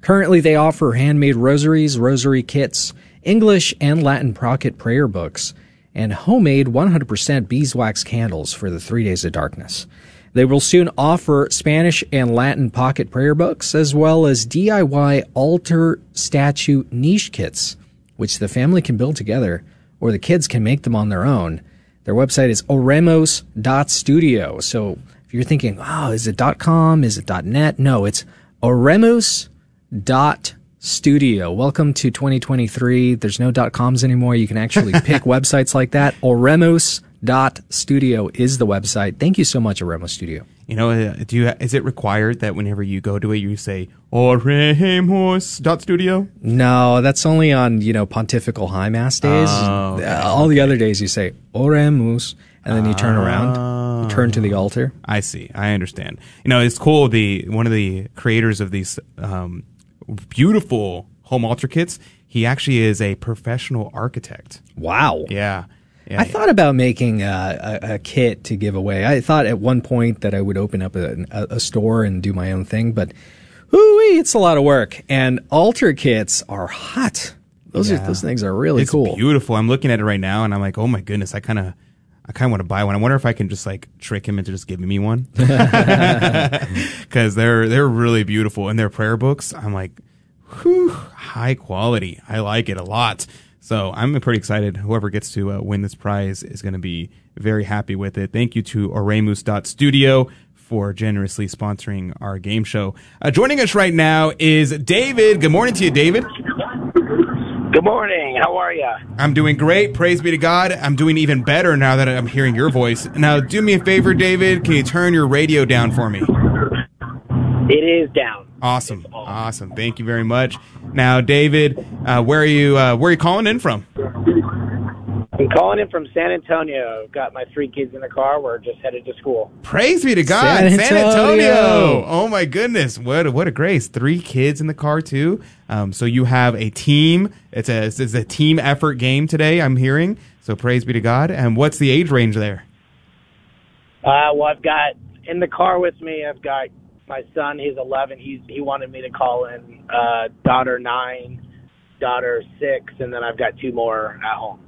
Currently, they offer handmade rosaries, rosary kits, English and Latin pocket prayer books, and homemade 100% beeswax candles for the three days of darkness. They will soon offer Spanish and Latin pocket prayer books, as well as DIY altar statue niche kits, which the family can build together, or the kids can make them on their own. Their website is oremos.studio. So if you're thinking, oh, is it .com? Is it .net? No, it's oremos.studio. Welcome to 2023. There's no .coms anymore. You can actually pick websites like that. Oremos.studio is the website. Thank you so much, Oremos Studio. You know, uh, do you is it required that whenever you go to it, you say Oremos.studio? No, that's only on, you know, pontifical high mass days. Oh, okay. Uh, all the other days you say Oremus, and then you turn around. you Turn to the altar. I see. I understand. You know, it's cool. The one of the creators of these um, beautiful home altar kits. He actually is a professional architect. Wow. Yeah. Yeah, I thought about making a, a, a kit to give away. I thought at one point that I would open up a, a, a store and do my own thing, but ooh, it's a lot of work. And altar kits are hot. Those Yeah. are those things are really it's cool. Beautiful. I'm looking at it right now, and I'm like, oh my goodness, I kind of, I kind of want to buy one. I wonder if I can just like trick him into just giving me one, because they're they're really beautiful. And their prayer books, I'm like, whew, high quality. I like it a lot. So I'm pretty excited. Whoever gets to uh, win this prize is going to be very happy with it. Thank you to Oremus.studio for generously sponsoring our game show. Uh, joining us right now is David. Good morning to you, David. Good morning. How are you? I'm doing great. Praise be to God. I'm doing even better now that I'm hearing your voice. Now, do me a favor, David. Can you turn your radio down for me? It is down. Awesome. Awesome. Thank you very much. Now, David, uh, where are you? Uh, where are you calling in from? I'm calling in from San Antonio. Got my three kids in the car. We're just headed to school. Praise be to God, San San Antonio. Antonio. Oh my goodness, what a, what a grace! Three kids in the car too. Um, so you have a team. It's a it's a team effort game today. I'm hearing. So praise be to God. And what's the age range there? Uh, well, I've got in the car with me. I've got my son. He's 11. He's he wanted me to call in. Uh, daughter nine, daughter six, and then I've got two more at home.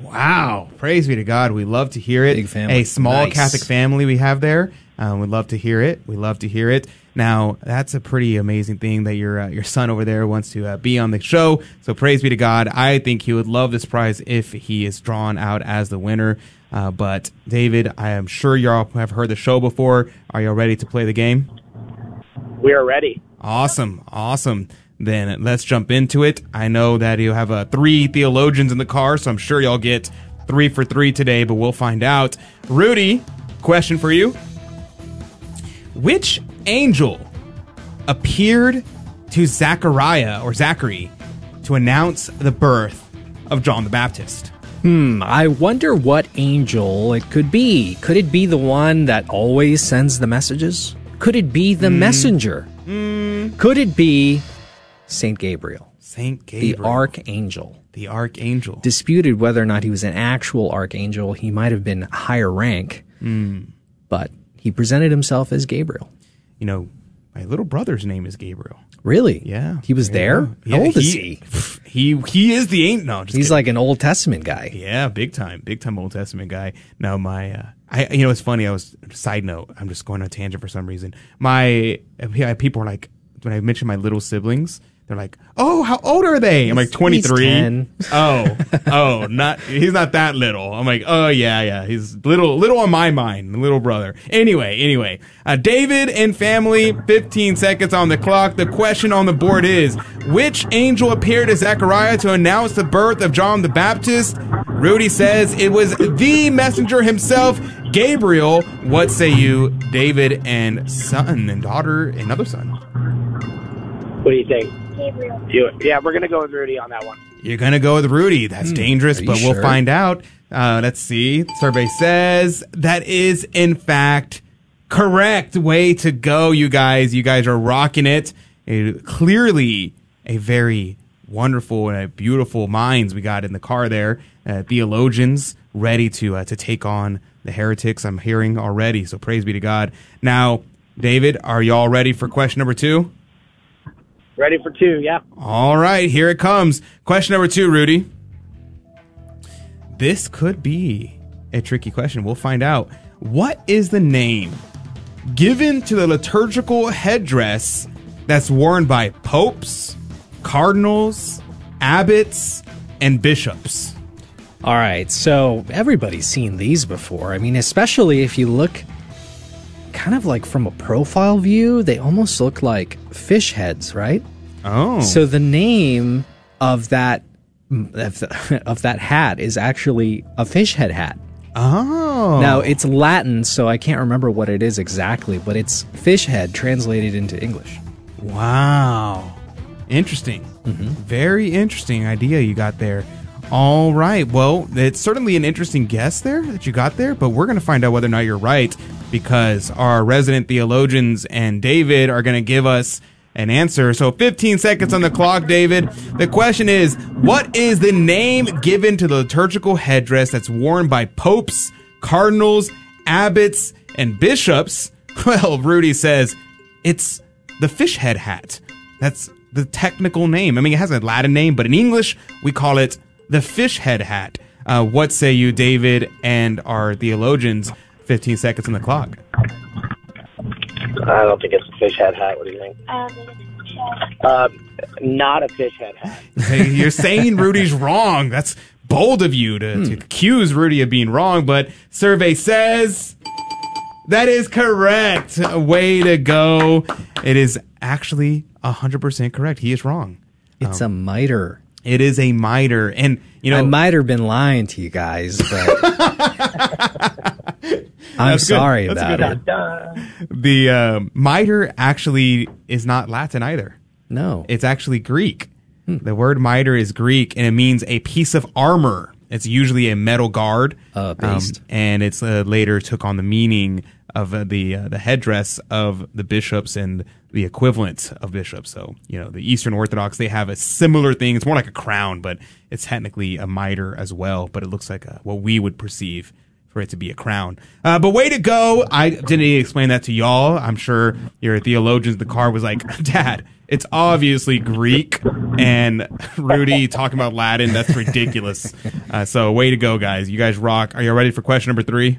Wow. Praise be to God. We love to hear it. Big family. A small Nice. Catholic family we have there. Um, we'd love to hear it. We love to hear it. Now, that's a pretty amazing thing that your uh, your son over there wants to uh, be on the show. So praise be to God. I think he would love this prize if he is drawn out as the winner. Uh, but David, I am sure you all have heard the show before. Are you all ready to play the game? We are ready. Awesome, awesome. Then let's jump into it. I know that you have uh, three theologians in the car, so I'm sure y'all get three for three today, but we'll find out. Rudy, question for you. Which angel appeared to Zachariah or Zachary to announce the birth of John the Baptist? Hmm, I wonder what angel it could be. Could it be the one that always sends the messages? Could it be the Hmm. messenger? Could it be Saint Gabriel? Saint Gabriel. The archangel. The archangel. Disputed whether or not he was an actual archangel. He might have been higher rank, Hmm. but he presented himself as Gabriel. You know, my little brother's name is Gabriel. Really? Yeah. He was there? you How old is he? He he is the ain't no. He's kidding. like an Old Testament guy. Yeah, big time, big time Old Testament guy. Now my, uh, I you know it's funny. I was side note. I'm just going on a tangent for some reason. My people are like when I mention my little siblings. They're like, "Oh, how old are they?" I'm like, He's 23. Oh, oh, not he's not that little. I'm like, "Oh yeah, yeah, he's little, little on my mind, little brother." Anyway, anyway, uh, David and family, 15 seconds on the clock. The question on the board is: Which angel appeared to Zechariah to announce the birth of John the Baptist? Rudy says it was the messenger himself, Gabriel. What say you, David and son and daughter, another son? What do you think? You, yeah, we're gonna go with Rudy on that one. You're gonna go with Rudy. That's dangerous, Are you but we'll sure? find out. Uh, let's see. Survey says that is in fact correct. Way to go, you guys. You guys are rocking it. It- clearly, a very wonderful and a beautiful minds we got in the car there. Uh, theologians ready to uh, to take on the heretics. I'm hearing already. So praise be to God. Now, David, are y'all ready for question number two? Ready for two? Yeah. All right, here it comes. Question number two, Rudy. This could be a tricky question. We'll find out. What is the name given to the liturgical headdress that's worn by popes, cardinals, abbots, and bishops? All right, so everybody's seen these before. I mean, especially if you look kind of like from a profile view, they almost look like fish heads, right? Oh. So the name of that of, the, of that hat is actually a fish head hat. Oh. Now it's Latin, so I can't remember what it is exactly, but it's fish head translated into English. Wow. Interesting. Mm-hmm. Very interesting idea you got there. All right. Well, it's certainly an interesting guess there that you got there, but we're going to find out whether or not you're right because our resident theologians and David are going to give us an answer. So 15 seconds on the clock, David. The question is, what is the name given to the liturgical headdress that's worn by popes, cardinals, abbots, and bishops? Well, Rudy says it's the fish head hat. That's the technical name. I mean, it has a Latin name, but in English, we call it the fish head hat. Uh, what say you, David, and our theologians? 15 seconds on the clock. I don't think it's a fish head hat. What do you think? Uh, not a fish head hat. Hey, You're saying Rudy's wrong. That's bold of you to, to accuse Rudy of being wrong, but survey says that is correct. Way to go. It is actually 100% correct. He is wrong. It's a miter. It is a miter. And, you know, I might have been lying to you guys, but I'm That's sorry That's about good. it. the uh, miter actually is not Latin either. No. It's actually Greek. The word miter is Greek and it means a piece of armor. It's usually a metal guard. Uh, based. and it's uh, later took on the meaning of uh, the uh, the headdress of the bishops and the equivalent of bishops. So, you know, the Eastern Orthodox, they have a similar thing. It's more like a crown, but it's technically a mitre as well, but it looks like a, what we would perceive for it to be a crown. Uh, but way to go. I didn't even explain that to y'all. I'm sure your theologians in the car was like, Dad, it's obviously Greek. And Rudy talking about Latin, that's ridiculous. Uh, so way to go, guys. You guys rock. Are you ready for question number three?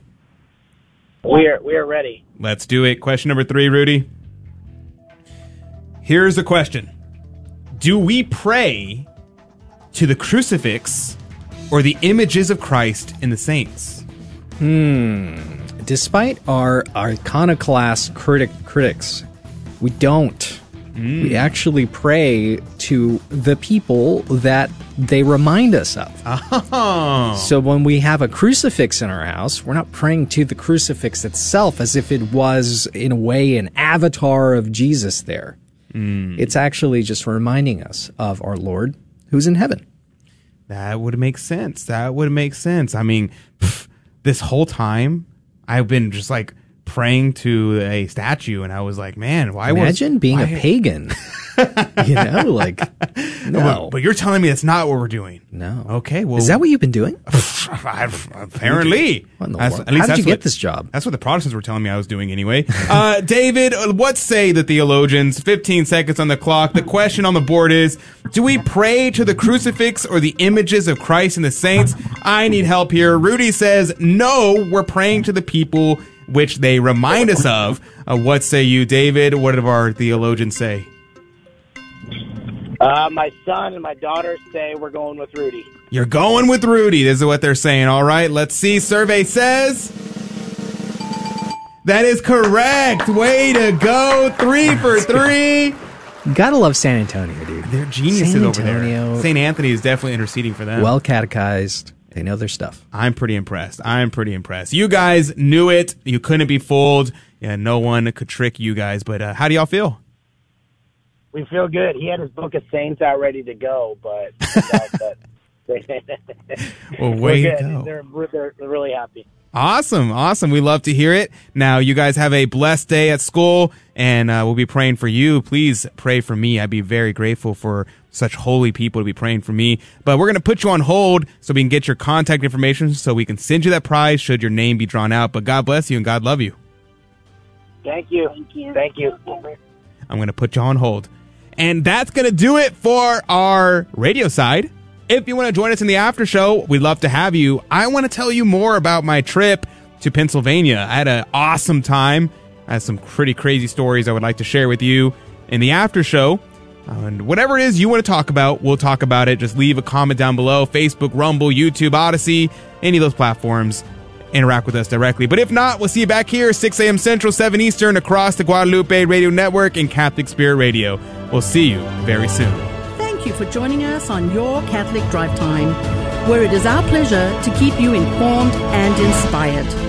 We are we are ready. Let's do it. Question number three, Rudy. Here's the question Do we pray to the crucifix or the images of Christ in the saints? Hmm. Despite our iconoclast critic critics, we don't. We mm. actually pray to the people that they remind us of. Oh. So when we have a crucifix in our house, we're not praying to the crucifix itself as if it was, in a way, an avatar of Jesus there. Mm. It's actually just reminding us of our Lord who's in heaven. That would make sense. That would make sense. I mean, pff, this whole time, I've been just like praying to a statue, and I was like, man, why was- Imagine being why- a pagan. you know, like, no. But, but you're telling me that's not what we're doing. No. Okay. Well, Is that what you've been doing? apparently. What in the world? at least How did that's you get what- this job? That's what the Protestants were telling me I was doing anyway. Uh, David, what say the theologians? 15 seconds on the clock. The question on the board is Do we pray to the crucifix or the images of Christ and the saints? I need help here. Rudy says, No, we're praying to the people which they remind us of. Uh, what say you, David? What did our theologians say? Uh, my son and my daughter say we're going with Rudy. You're going with Rudy. This is what they're saying. All right, let's see. Survey says that is correct. Way to go. Three for three. Gotta love San Antonio, dude. They're geniuses San over there. St. Anthony is definitely interceding for them. Well catechized. They know their stuff. I'm pretty impressed. I'm pretty impressed. You guys knew it. You couldn't be fooled. Yeah, no one could trick you guys. But uh, how do y'all feel? We feel good. He had his book of saints out ready to go, but but- Well, we're way to go. They're, they're, they're really happy. Awesome. Awesome. We love to hear it. Now, you guys have a blessed day at school, and uh, we'll be praying for you. Please pray for me. I'd be very grateful for such holy people to be praying for me. But we're going to put you on hold so we can get your contact information so we can send you that prize should your name be drawn out. But God bless you and God love you. Thank you. Thank you. Thank you. I'm going to put you on hold. And that's going to do it for our radio side. If you want to join us in the after show, we'd love to have you. I want to tell you more about my trip to Pennsylvania. I had an awesome time. I have some pretty crazy stories I would like to share with you in the after show. And whatever it is you want to talk about, we'll talk about it. Just leave a comment down below Facebook, Rumble, YouTube, Odysee, any of those platforms. Interact with us directly. But if not, we'll see you back here, 6 a.m. Central, 7 Eastern, across the Guadalupe Radio Network and Catholic Spirit Radio. We'll see you very soon. Thank you for joining us on Your Catholic Drive Time, where it is our pleasure to keep you informed and inspired.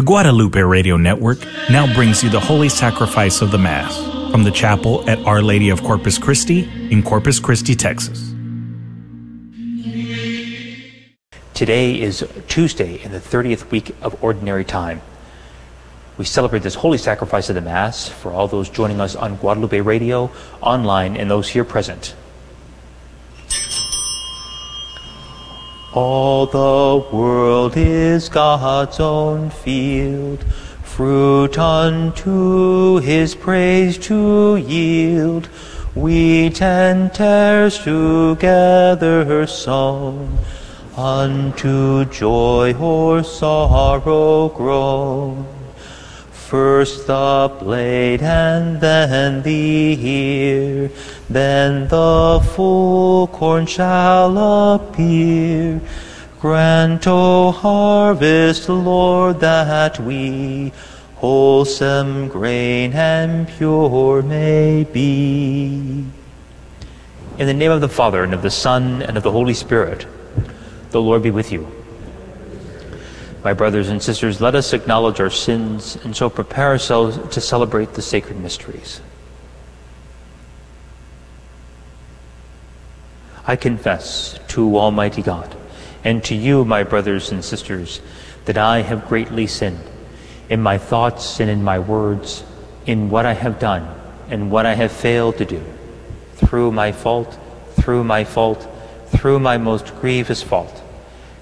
The Guadalupe Radio Network now brings you the Holy Sacrifice of the Mass from the chapel at Our Lady of Corpus Christi in Corpus Christi, Texas. Today is Tuesday in the 30th week of Ordinary Time. We celebrate this holy sacrifice of the Mass for all those joining us on Guadalupe Radio, online, and those here present. All the world is God's own field, fruit unto his praise to yield. Wheat and tares together her sown, unto joy or sorrow grown. First the blade and then the ear, then the full corn shall appear. Grant, O harvest, Lord, that we wholesome grain and pure may be. In the name of the Father, and of the Son, and of the Holy Spirit, the Lord be with you. My brothers and sisters, let us acknowledge our sins and so prepare ourselves to celebrate the sacred mysteries. I confess to Almighty God and to you, my brothers and sisters, that I have greatly sinned in my thoughts and in my words, in what I have done and what I have failed to do, through my fault, through my fault, through my most grievous fault.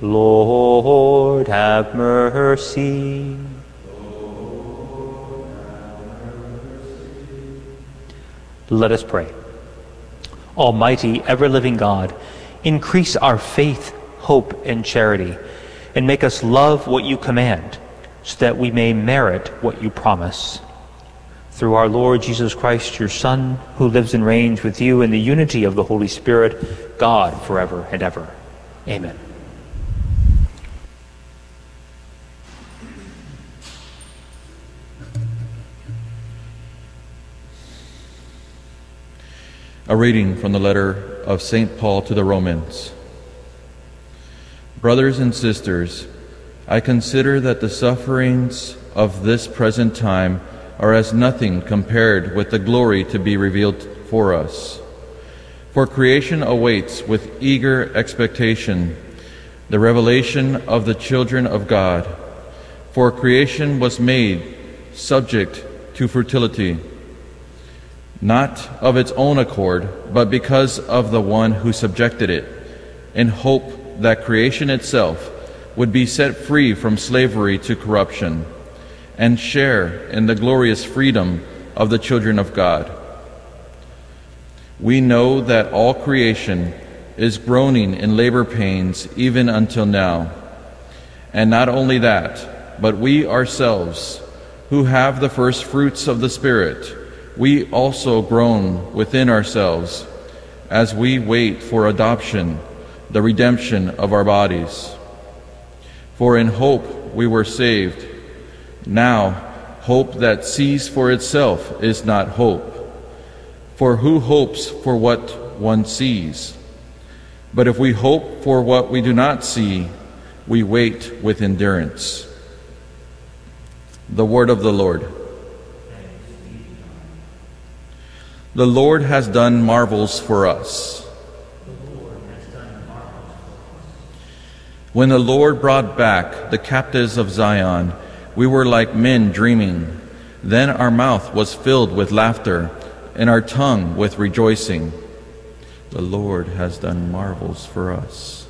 Lord, have mercy. Let us pray. Almighty, ever living God, increase our faith, hope, and charity, and make us love what you command, so that we may merit what you promise. Through our Lord Jesus Christ, your Son, who lives and reigns with you in the unity of the Holy Spirit, God, forever and ever. Amen. A reading from the letter of St. Paul to the Romans. Brothers and sisters, I consider that the sufferings of this present time are as nothing compared with the glory to be revealed for us. For creation awaits with eager expectation the revelation of the children of God. For creation was made subject to fertility not of its own accord, but because of the one who subjected it, in hope that creation itself would be set free from slavery to corruption and share in the glorious freedom of the children of God. We know that all creation is groaning in labor pains even until now. And not only that, but we ourselves, who have the first fruits of the Spirit, we also groan within ourselves as we wait for adoption, the redemption of our bodies. For in hope we were saved. Now, hope that sees for itself is not hope. For who hopes for what one sees? But if we hope for what we do not see, we wait with endurance. The word of the Lord. The Lord has done marvels for us. When the Lord brought back the captives of Zion, we were like men dreaming. Then our mouth was filled with laughter, and our tongue with rejoicing. The Lord has done marvels for us.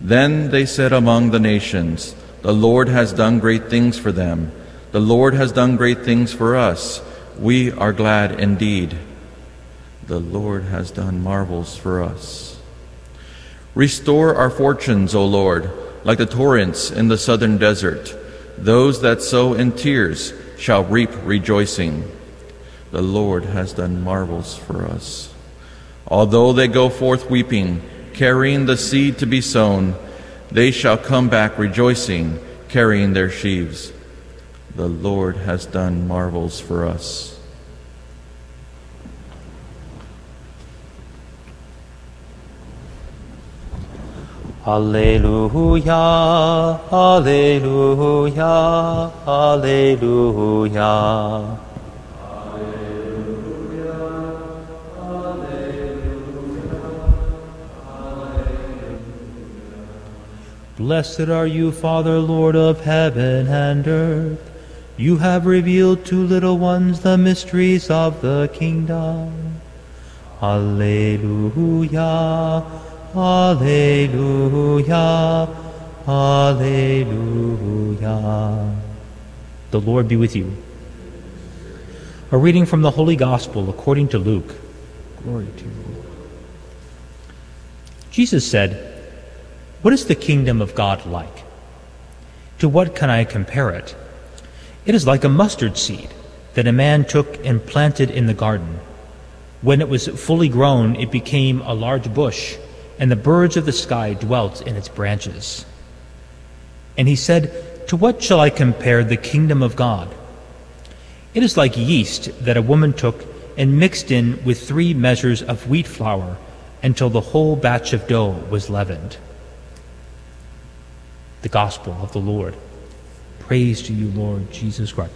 Then they said among the nations, The Lord has done great things for them. The Lord has done great things for us. We are glad indeed. The Lord has done marvels for us. Restore our fortunes, O Lord, like the torrents in the southern desert. Those that sow in tears shall reap rejoicing. The Lord has done marvels for us. Although they go forth weeping, carrying the seed to be sown, they shall come back rejoicing, carrying their sheaves. The Lord has done marvels for us. Alleluia, Alleluia, Alleluia. Blessed are you, Father, Lord of heaven and earth. You have revealed to little ones the mysteries of the kingdom. Alleluia, Alleluia, Alleluia. The Lord be with you. A reading from the Holy Gospel according to Luke. Glory to you. Jesus said, What is the kingdom of God like? To what can I compare it? It is like a mustard seed that a man took and planted in the garden. When it was fully grown, it became a large bush, and the birds of the sky dwelt in its branches. And he said, To what shall I compare the kingdom of God? It is like yeast that a woman took and mixed in with three measures of wheat flour until the whole batch of dough was leavened. The Gospel of the Lord. Praise to you, Lord Jesus Christ.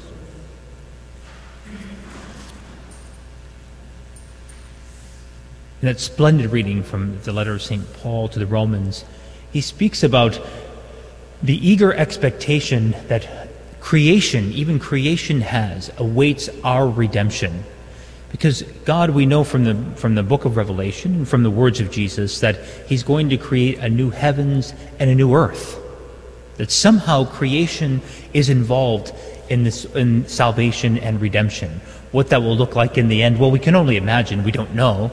In that splendid reading from the letter of St. Paul to the Romans, he speaks about the eager expectation that creation, even creation has, awaits our redemption. Because God, we know from the, from the book of Revelation and from the words of Jesus that He's going to create a new heavens and a new earth. That somehow creation is involved in this in salvation and redemption. What that will look like in the end, well, we can only imagine. We don't know,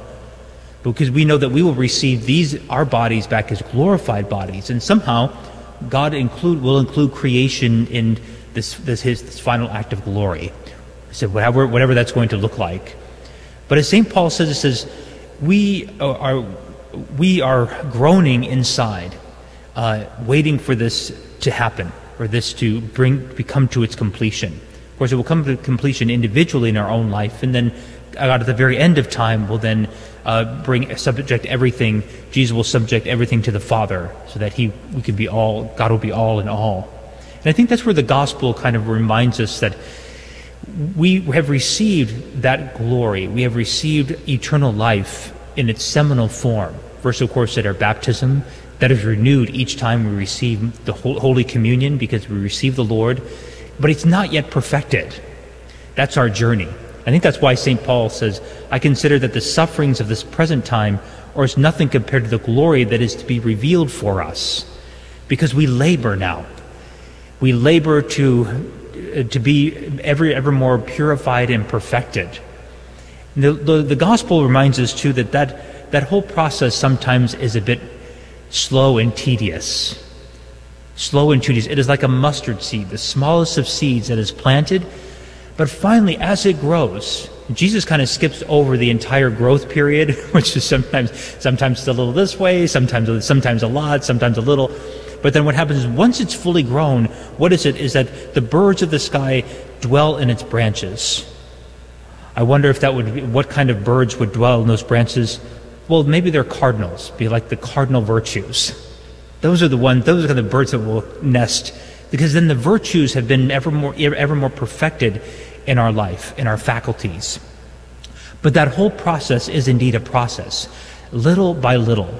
because we know that we will receive these our bodies back as glorified bodies, and somehow God include will include creation in this this his this final act of glory. So whatever whatever that's going to look like. But as St. Paul says, it says, we are, we are groaning inside, uh, waiting for this to happen, or this to bring, become to its completion. Of course, it will come to completion individually in our own life, and then out at the very end of time will then uh, bring subject everything. Jesus will subject everything to the Father, so that He we can be all. God will be all in all. And I think that's where the gospel kind of reminds us that we have received that glory. We have received eternal life in its seminal form. First, of course, at our baptism, that is renewed each time we receive the Holy Communion because we receive the Lord, but it's not yet perfected. That's our journey. I think that's why St. Paul says, I consider that the sufferings of this present time are as nothing compared to the glory that is to be revealed for us. Because we labor now. We labor to uh, to be ever, ever more purified and perfected. The, the, the, gospel reminds us, too, that, that that whole process sometimes is a bit slow and tedious. Slow and tedious. It is like a mustard seed, the smallest of seeds that is planted, but finally, as it grows, Jesus kind of skips over the entire growth period, which is sometimes sometimes a little this way, sometimes sometimes a lot, sometimes a little. But then what happens is once it's fully grown, what is it? Is that the birds of the sky dwell in its branches. I wonder if that would be, what kind of birds would dwell in those branches. Well, maybe they're cardinals, be like the cardinal virtues. Those are the ones, those are the birds that will nest, because then the virtues have been ever more, ever more perfected in our life, in our faculties. But that whole process is indeed a process, little by little.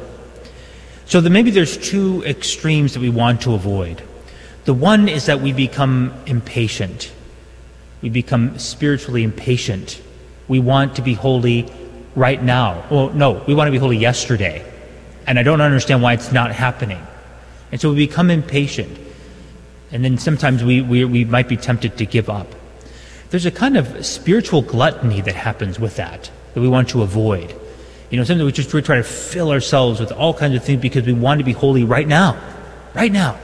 So that maybe there's two extremes that we want to avoid. The one is that we become impatient. We become spiritually impatient. We want to be holy right now. Well, no, we want to be holy yesterday. And I don't understand why it's not happening. And so we become impatient. And then sometimes we, we, we might be tempted to give up. There's a kind of spiritual gluttony that happens with that, that we want to avoid. You know, sometimes we just we try to fill ourselves with all kinds of things because we want to be holy right now. Right now.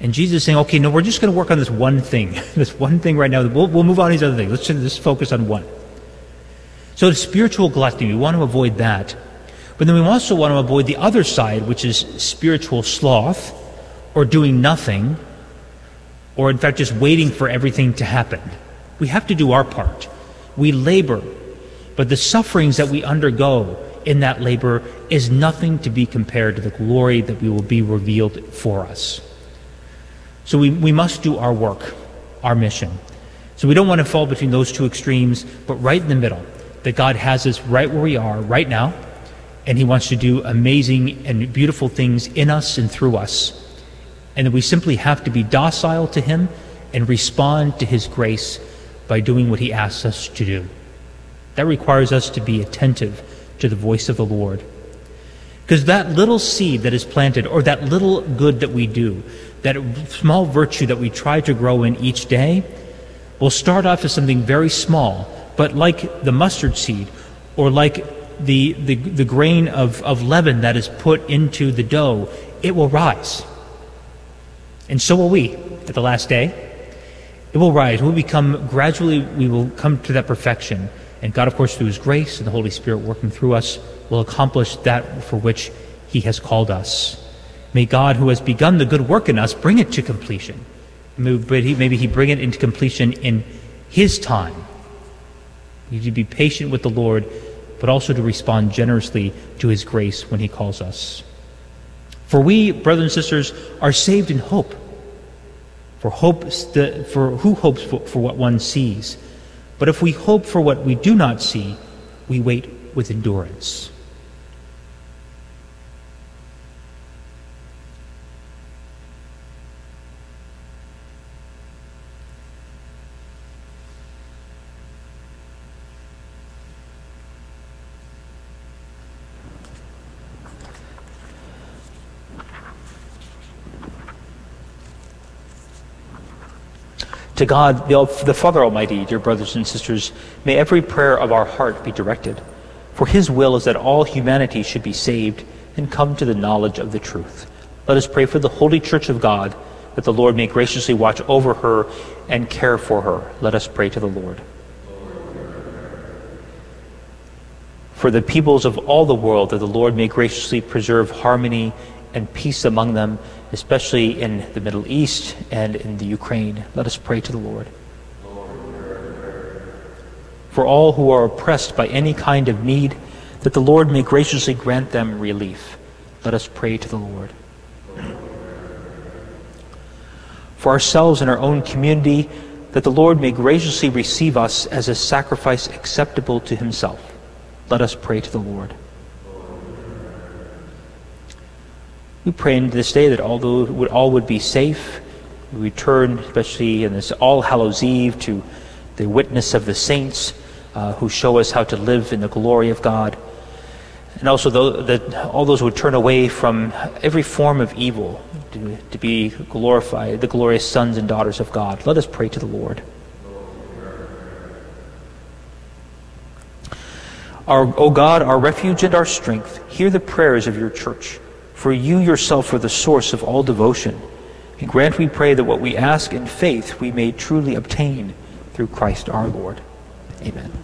And Jesus is saying, okay, no, we're just going to work on this one thing. this one thing right now. We'll, we'll move on to these other things. Let's just focus on one. So the spiritual gluttony, we want to avoid that. But then we also want to avoid the other side, which is spiritual sloth, or doing nothing, or in fact just waiting for everything to happen. We have to do our part. We labor, but the sufferings that we undergo in that labor is nothing to be compared to the glory that we will be revealed for us. So we, we must do our work, our mission. So we don't want to fall between those two extremes, but right in the middle, that God has us right where we are right now, and He wants to do amazing and beautiful things in us and through us. And that we simply have to be docile to Him and respond to His grace by doing what He asks us to do. That requires us to be attentive to the voice of the Lord. Because that little seed that is planted, or that little good that we do, that small virtue that we try to grow in each day, will start off as something very small, but like the mustard seed, or like the, the, the grain of, of leaven that is put into the dough, it will rise. And so will we at the last day. It will rise. We'll become gradually, we will come to that perfection. And God, of course, through His grace and the Holy Spirit working through us, will accomplish that for which He has called us. May God, who has begun the good work in us, bring it to completion. Maybe He bring it into completion in His time. We need to be patient with the Lord, but also to respond generously to His grace when He calls us. For we, brothers and sisters, are saved in hope. For hope, for who hopes for, for what one sees? But if we hope for what we do not see, we wait with endurance. To God, the Father Almighty, dear brothers and sisters, may every prayer of our heart be directed. For his will is that all humanity should be saved and come to the knowledge of the truth. Let us pray for the Holy Church of God, that the Lord may graciously watch over her and care for her. Let us pray to the Lord. For the peoples of all the world, that the Lord may graciously preserve harmony and peace among them especially in the Middle East and in the Ukraine. Let us pray to the Lord. For all who are oppressed by any kind of need, that the Lord may graciously grant them relief. Let us pray to the Lord. For ourselves and our own community, that the Lord may graciously receive us as a sacrifice acceptable to himself. Let us pray to the Lord. We pray in this day that although all would be safe, we return, especially in this All Hallows Eve, to the witness of the saints uh, who show us how to live in the glory of God. And also that all those would turn away from every form of evil to, to be glorified, the glorious sons and daughters of God. Let us pray to the Lord. Our, o God, our refuge and our strength, hear the prayers of your church for you yourself are the source of all devotion. And grant, we pray, that what we ask in faith we may truly obtain through Christ our Lord. Amen.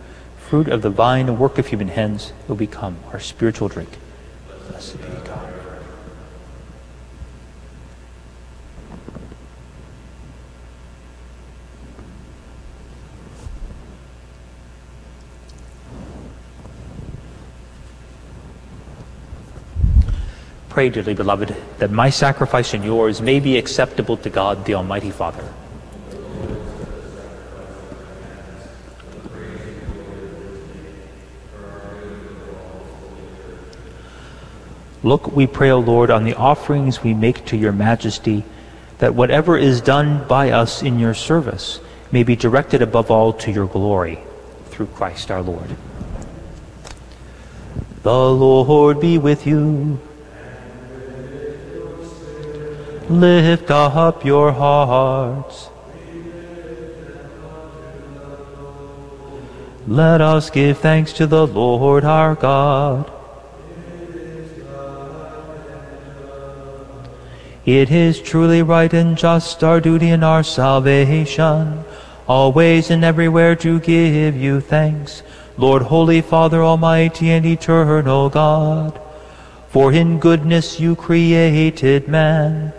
Fruit of the vine and work of human hands will become our spiritual drink. Blessed be God. Pray, dearly beloved, that my sacrifice and yours may be acceptable to God, the Almighty Father. Look, we pray, O Lord, on the offerings we make to your majesty, that whatever is done by us in your service may be directed above all to your glory, through Christ our Lord. The Lord be with you. Lift up your hearts. Let us give thanks to the Lord our God. It is truly right and just, our duty and our salvation, always and everywhere to give you thanks, Lord, Holy Father, Almighty and Eternal God. For in goodness you created man,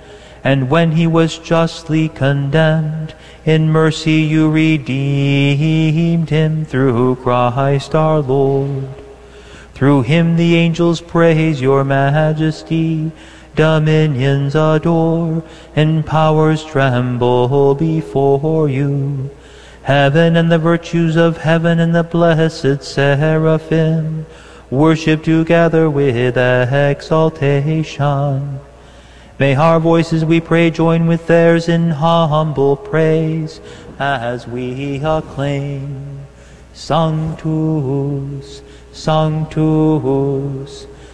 and when he was justly condemned, in mercy you redeemed him through Christ our Lord. Through him the angels praise your majesty, dominions adore, and powers tremble before you. Heaven and the virtues of heaven and the blessed seraphim worship together with exaltation. May our voices, we pray, join with theirs in humble praise as we acclaim. Sanctus, Sanctus,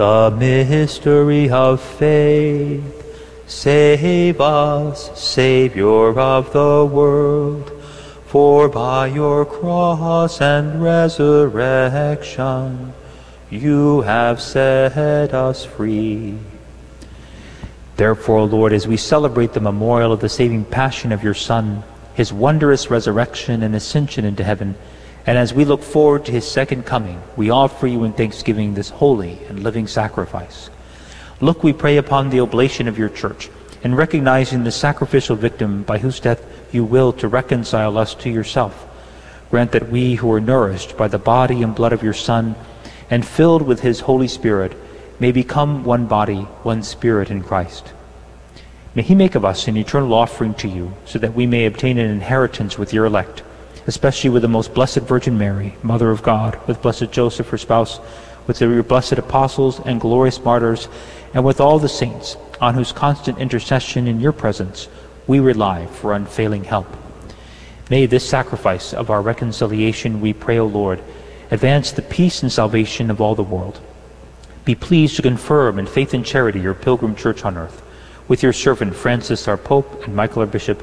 The mystery of faith. Save us, Savior of the world, for by your cross and resurrection you have set us free. Therefore, Lord, as we celebrate the memorial of the saving passion of your Son, his wondrous resurrection and ascension into heaven, And as we look forward to his second coming, we offer you in thanksgiving this holy and living sacrifice. Look, we pray upon the oblation of your church, and recognizing the sacrificial victim by whose death you will to reconcile us to yourself. Grant that we who are nourished by the body and blood of your Son, and filled with his Holy Spirit, may become one body, one spirit in Christ. May he make of us an eternal offering to you, so that we may obtain an inheritance with your elect, especially with the most blessed Virgin Mary, Mother of God, with blessed Joseph, her spouse, with your blessed apostles and glorious martyrs, and with all the saints, on whose constant intercession in your presence we rely for unfailing help. May this sacrifice of our reconciliation, we pray, O Lord, advance the peace and salvation of all the world. Be pleased to confirm in faith and charity your pilgrim church on earth, with your servant Francis our Pope and Michael our Bishop,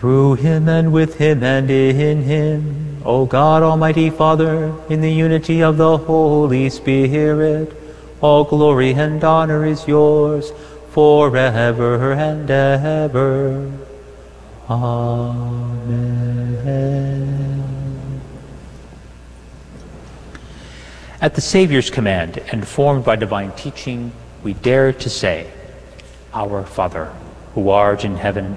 Through him and with him and in him, O God Almighty Father, in the unity of the Holy Spirit, all glory and honor is yours forever and ever. Amen. At the Savior's command and formed by divine teaching, we dare to say, Our Father, who art in heaven,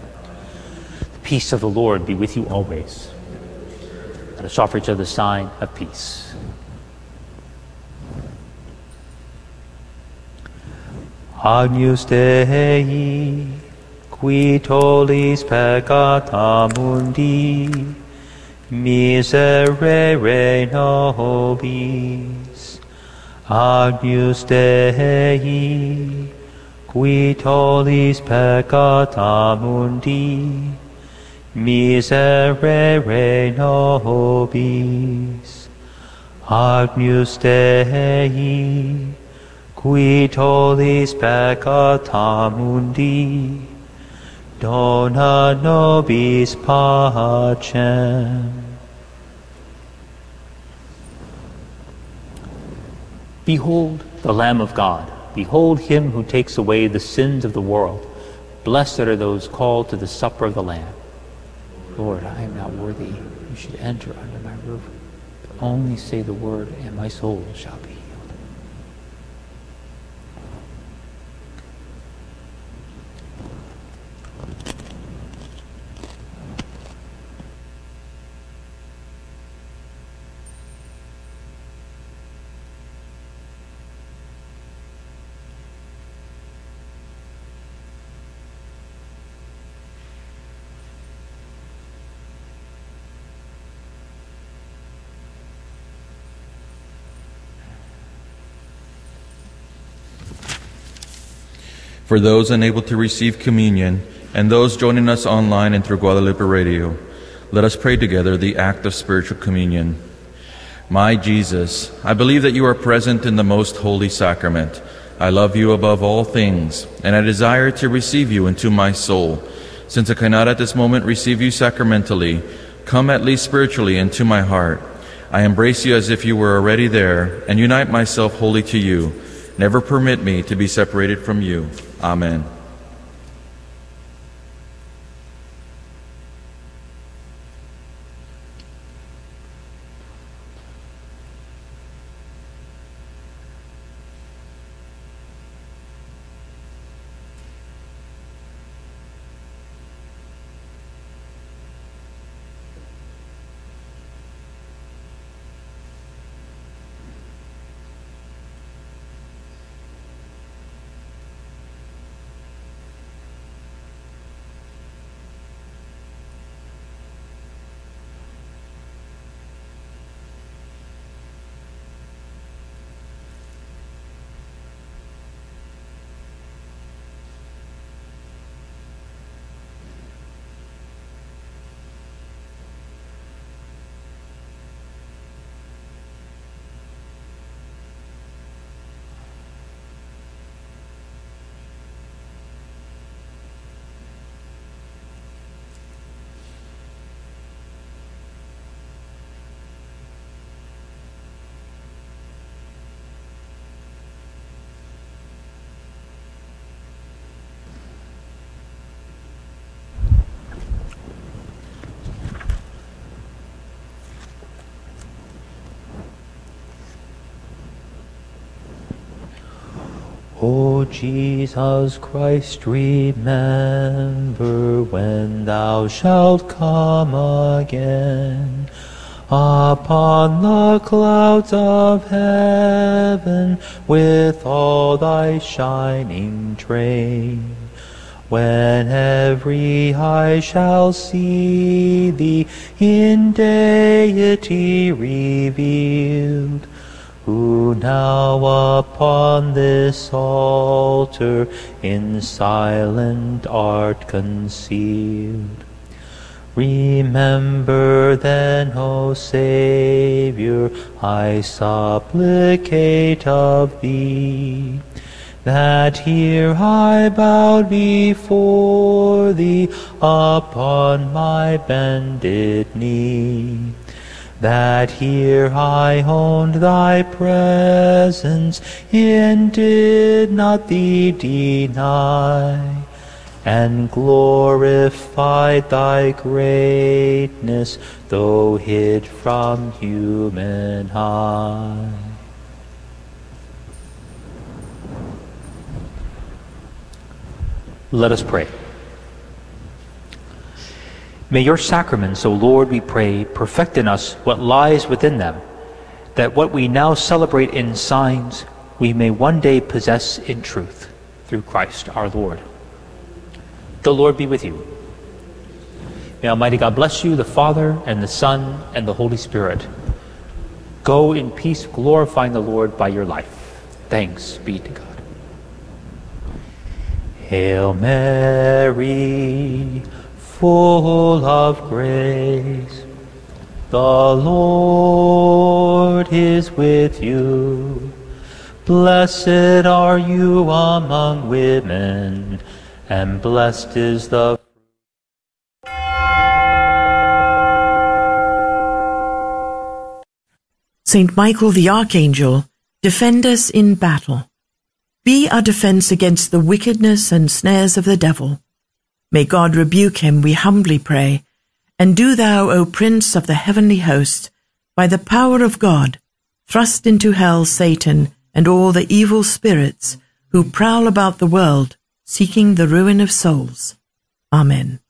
Peace of the Lord be with you always. Let us offer each other the sign of peace. Agnus Dei, qui tollis peccata mundi, miserere nobis. Agnus Dei, qui tollis peccata mundi, miserere nobis. Agnus Dei, qui tollis peccata mundi, dona nobis pacem. Behold the Lamb of God. Behold him who takes away the sins of the world. Blessed are those called to the supper of the Lamb. Lord, I am not worthy you should enter under my roof. But only say the word, and my soul shall be For those unable to receive communion and those joining us online and through Guadalupe Radio, let us pray together the act of spiritual communion. My Jesus, I believe that you are present in the most holy sacrament. I love you above all things, and I desire to receive you into my soul. Since I cannot at this moment receive you sacramentally, come at least spiritually into my heart. I embrace you as if you were already there, and unite myself wholly to you. Never permit me to be separated from you. Amen. O Jesus Christ, remember when thou shalt come again upon the clouds of heaven with all thy shining train. When every eye shall see thee in deity revealed, who now upon this altar in silent art concealed. Remember then, O Saviour, I supplicate of thee, that here I bowed before thee upon my bended knee that here I owned thy presence and did not thee deny, and glorified thy greatness, though hid from human eye. Let us pray. May your sacraments, O Lord, we pray, perfect in us what lies within them, that what we now celebrate in signs we may one day possess in truth through Christ our Lord. The Lord be with you. May Almighty God bless you, the Father, and the Son, and the Holy Spirit. Go in peace, glorifying the Lord by your life. Thanks be to God. Hail Mary, full of grace. The Lord is with you. Blessed are you among women, and blessed is the Saint Michael the Archangel, defend us in battle. Be our defense against the wickedness and snares of the devil. May God rebuke him, we humbly pray. And do thou, O Prince of the heavenly host, by the power of God, thrust into hell Satan and all the evil spirits who prowl about the world, seeking the ruin of souls. Amen.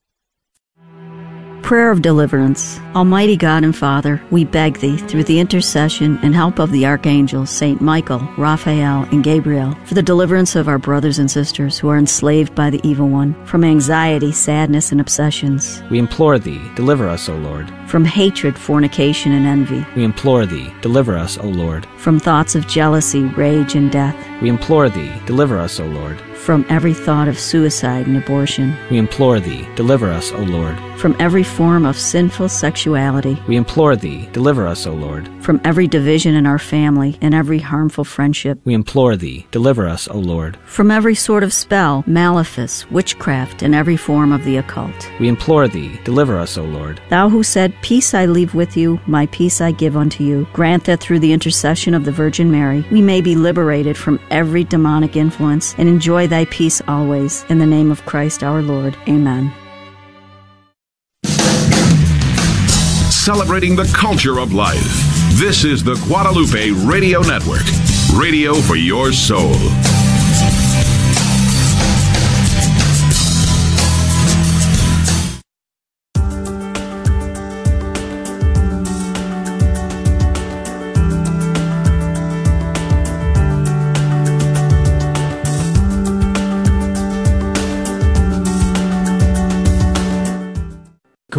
Prayer of Deliverance. Almighty God and Father, we beg Thee, through the intercession and help of the archangels, Saint Michael, Raphael, and Gabriel, for the deliverance of our brothers and sisters who are enslaved by the evil one, from anxiety, sadness, and obsessions. We implore Thee, deliver us, O Lord. From hatred, fornication, and envy. We implore Thee, deliver us, O Lord. From thoughts of jealousy, rage, and death. We implore Thee, deliver us, O Lord. From every thought of suicide and abortion. We implore Thee, deliver us, O Lord. From every form of sinful sexuality. We implore Thee, deliver us, O Lord. From every division in our family and every harmful friendship. We implore Thee, deliver us, O Lord. From every sort of spell, malefice, witchcraft, and every form of the occult. We implore Thee, deliver us, O Lord. Thou who said, Peace I leave with you, my peace I give unto you. Grant that through the intercession of the Virgin Mary, we may be liberated from every demonic influence and enjoy thy peace always. In the name of Christ our Lord. Amen. Celebrating the culture of life. This is the Guadalupe Radio Network, radio for your soul.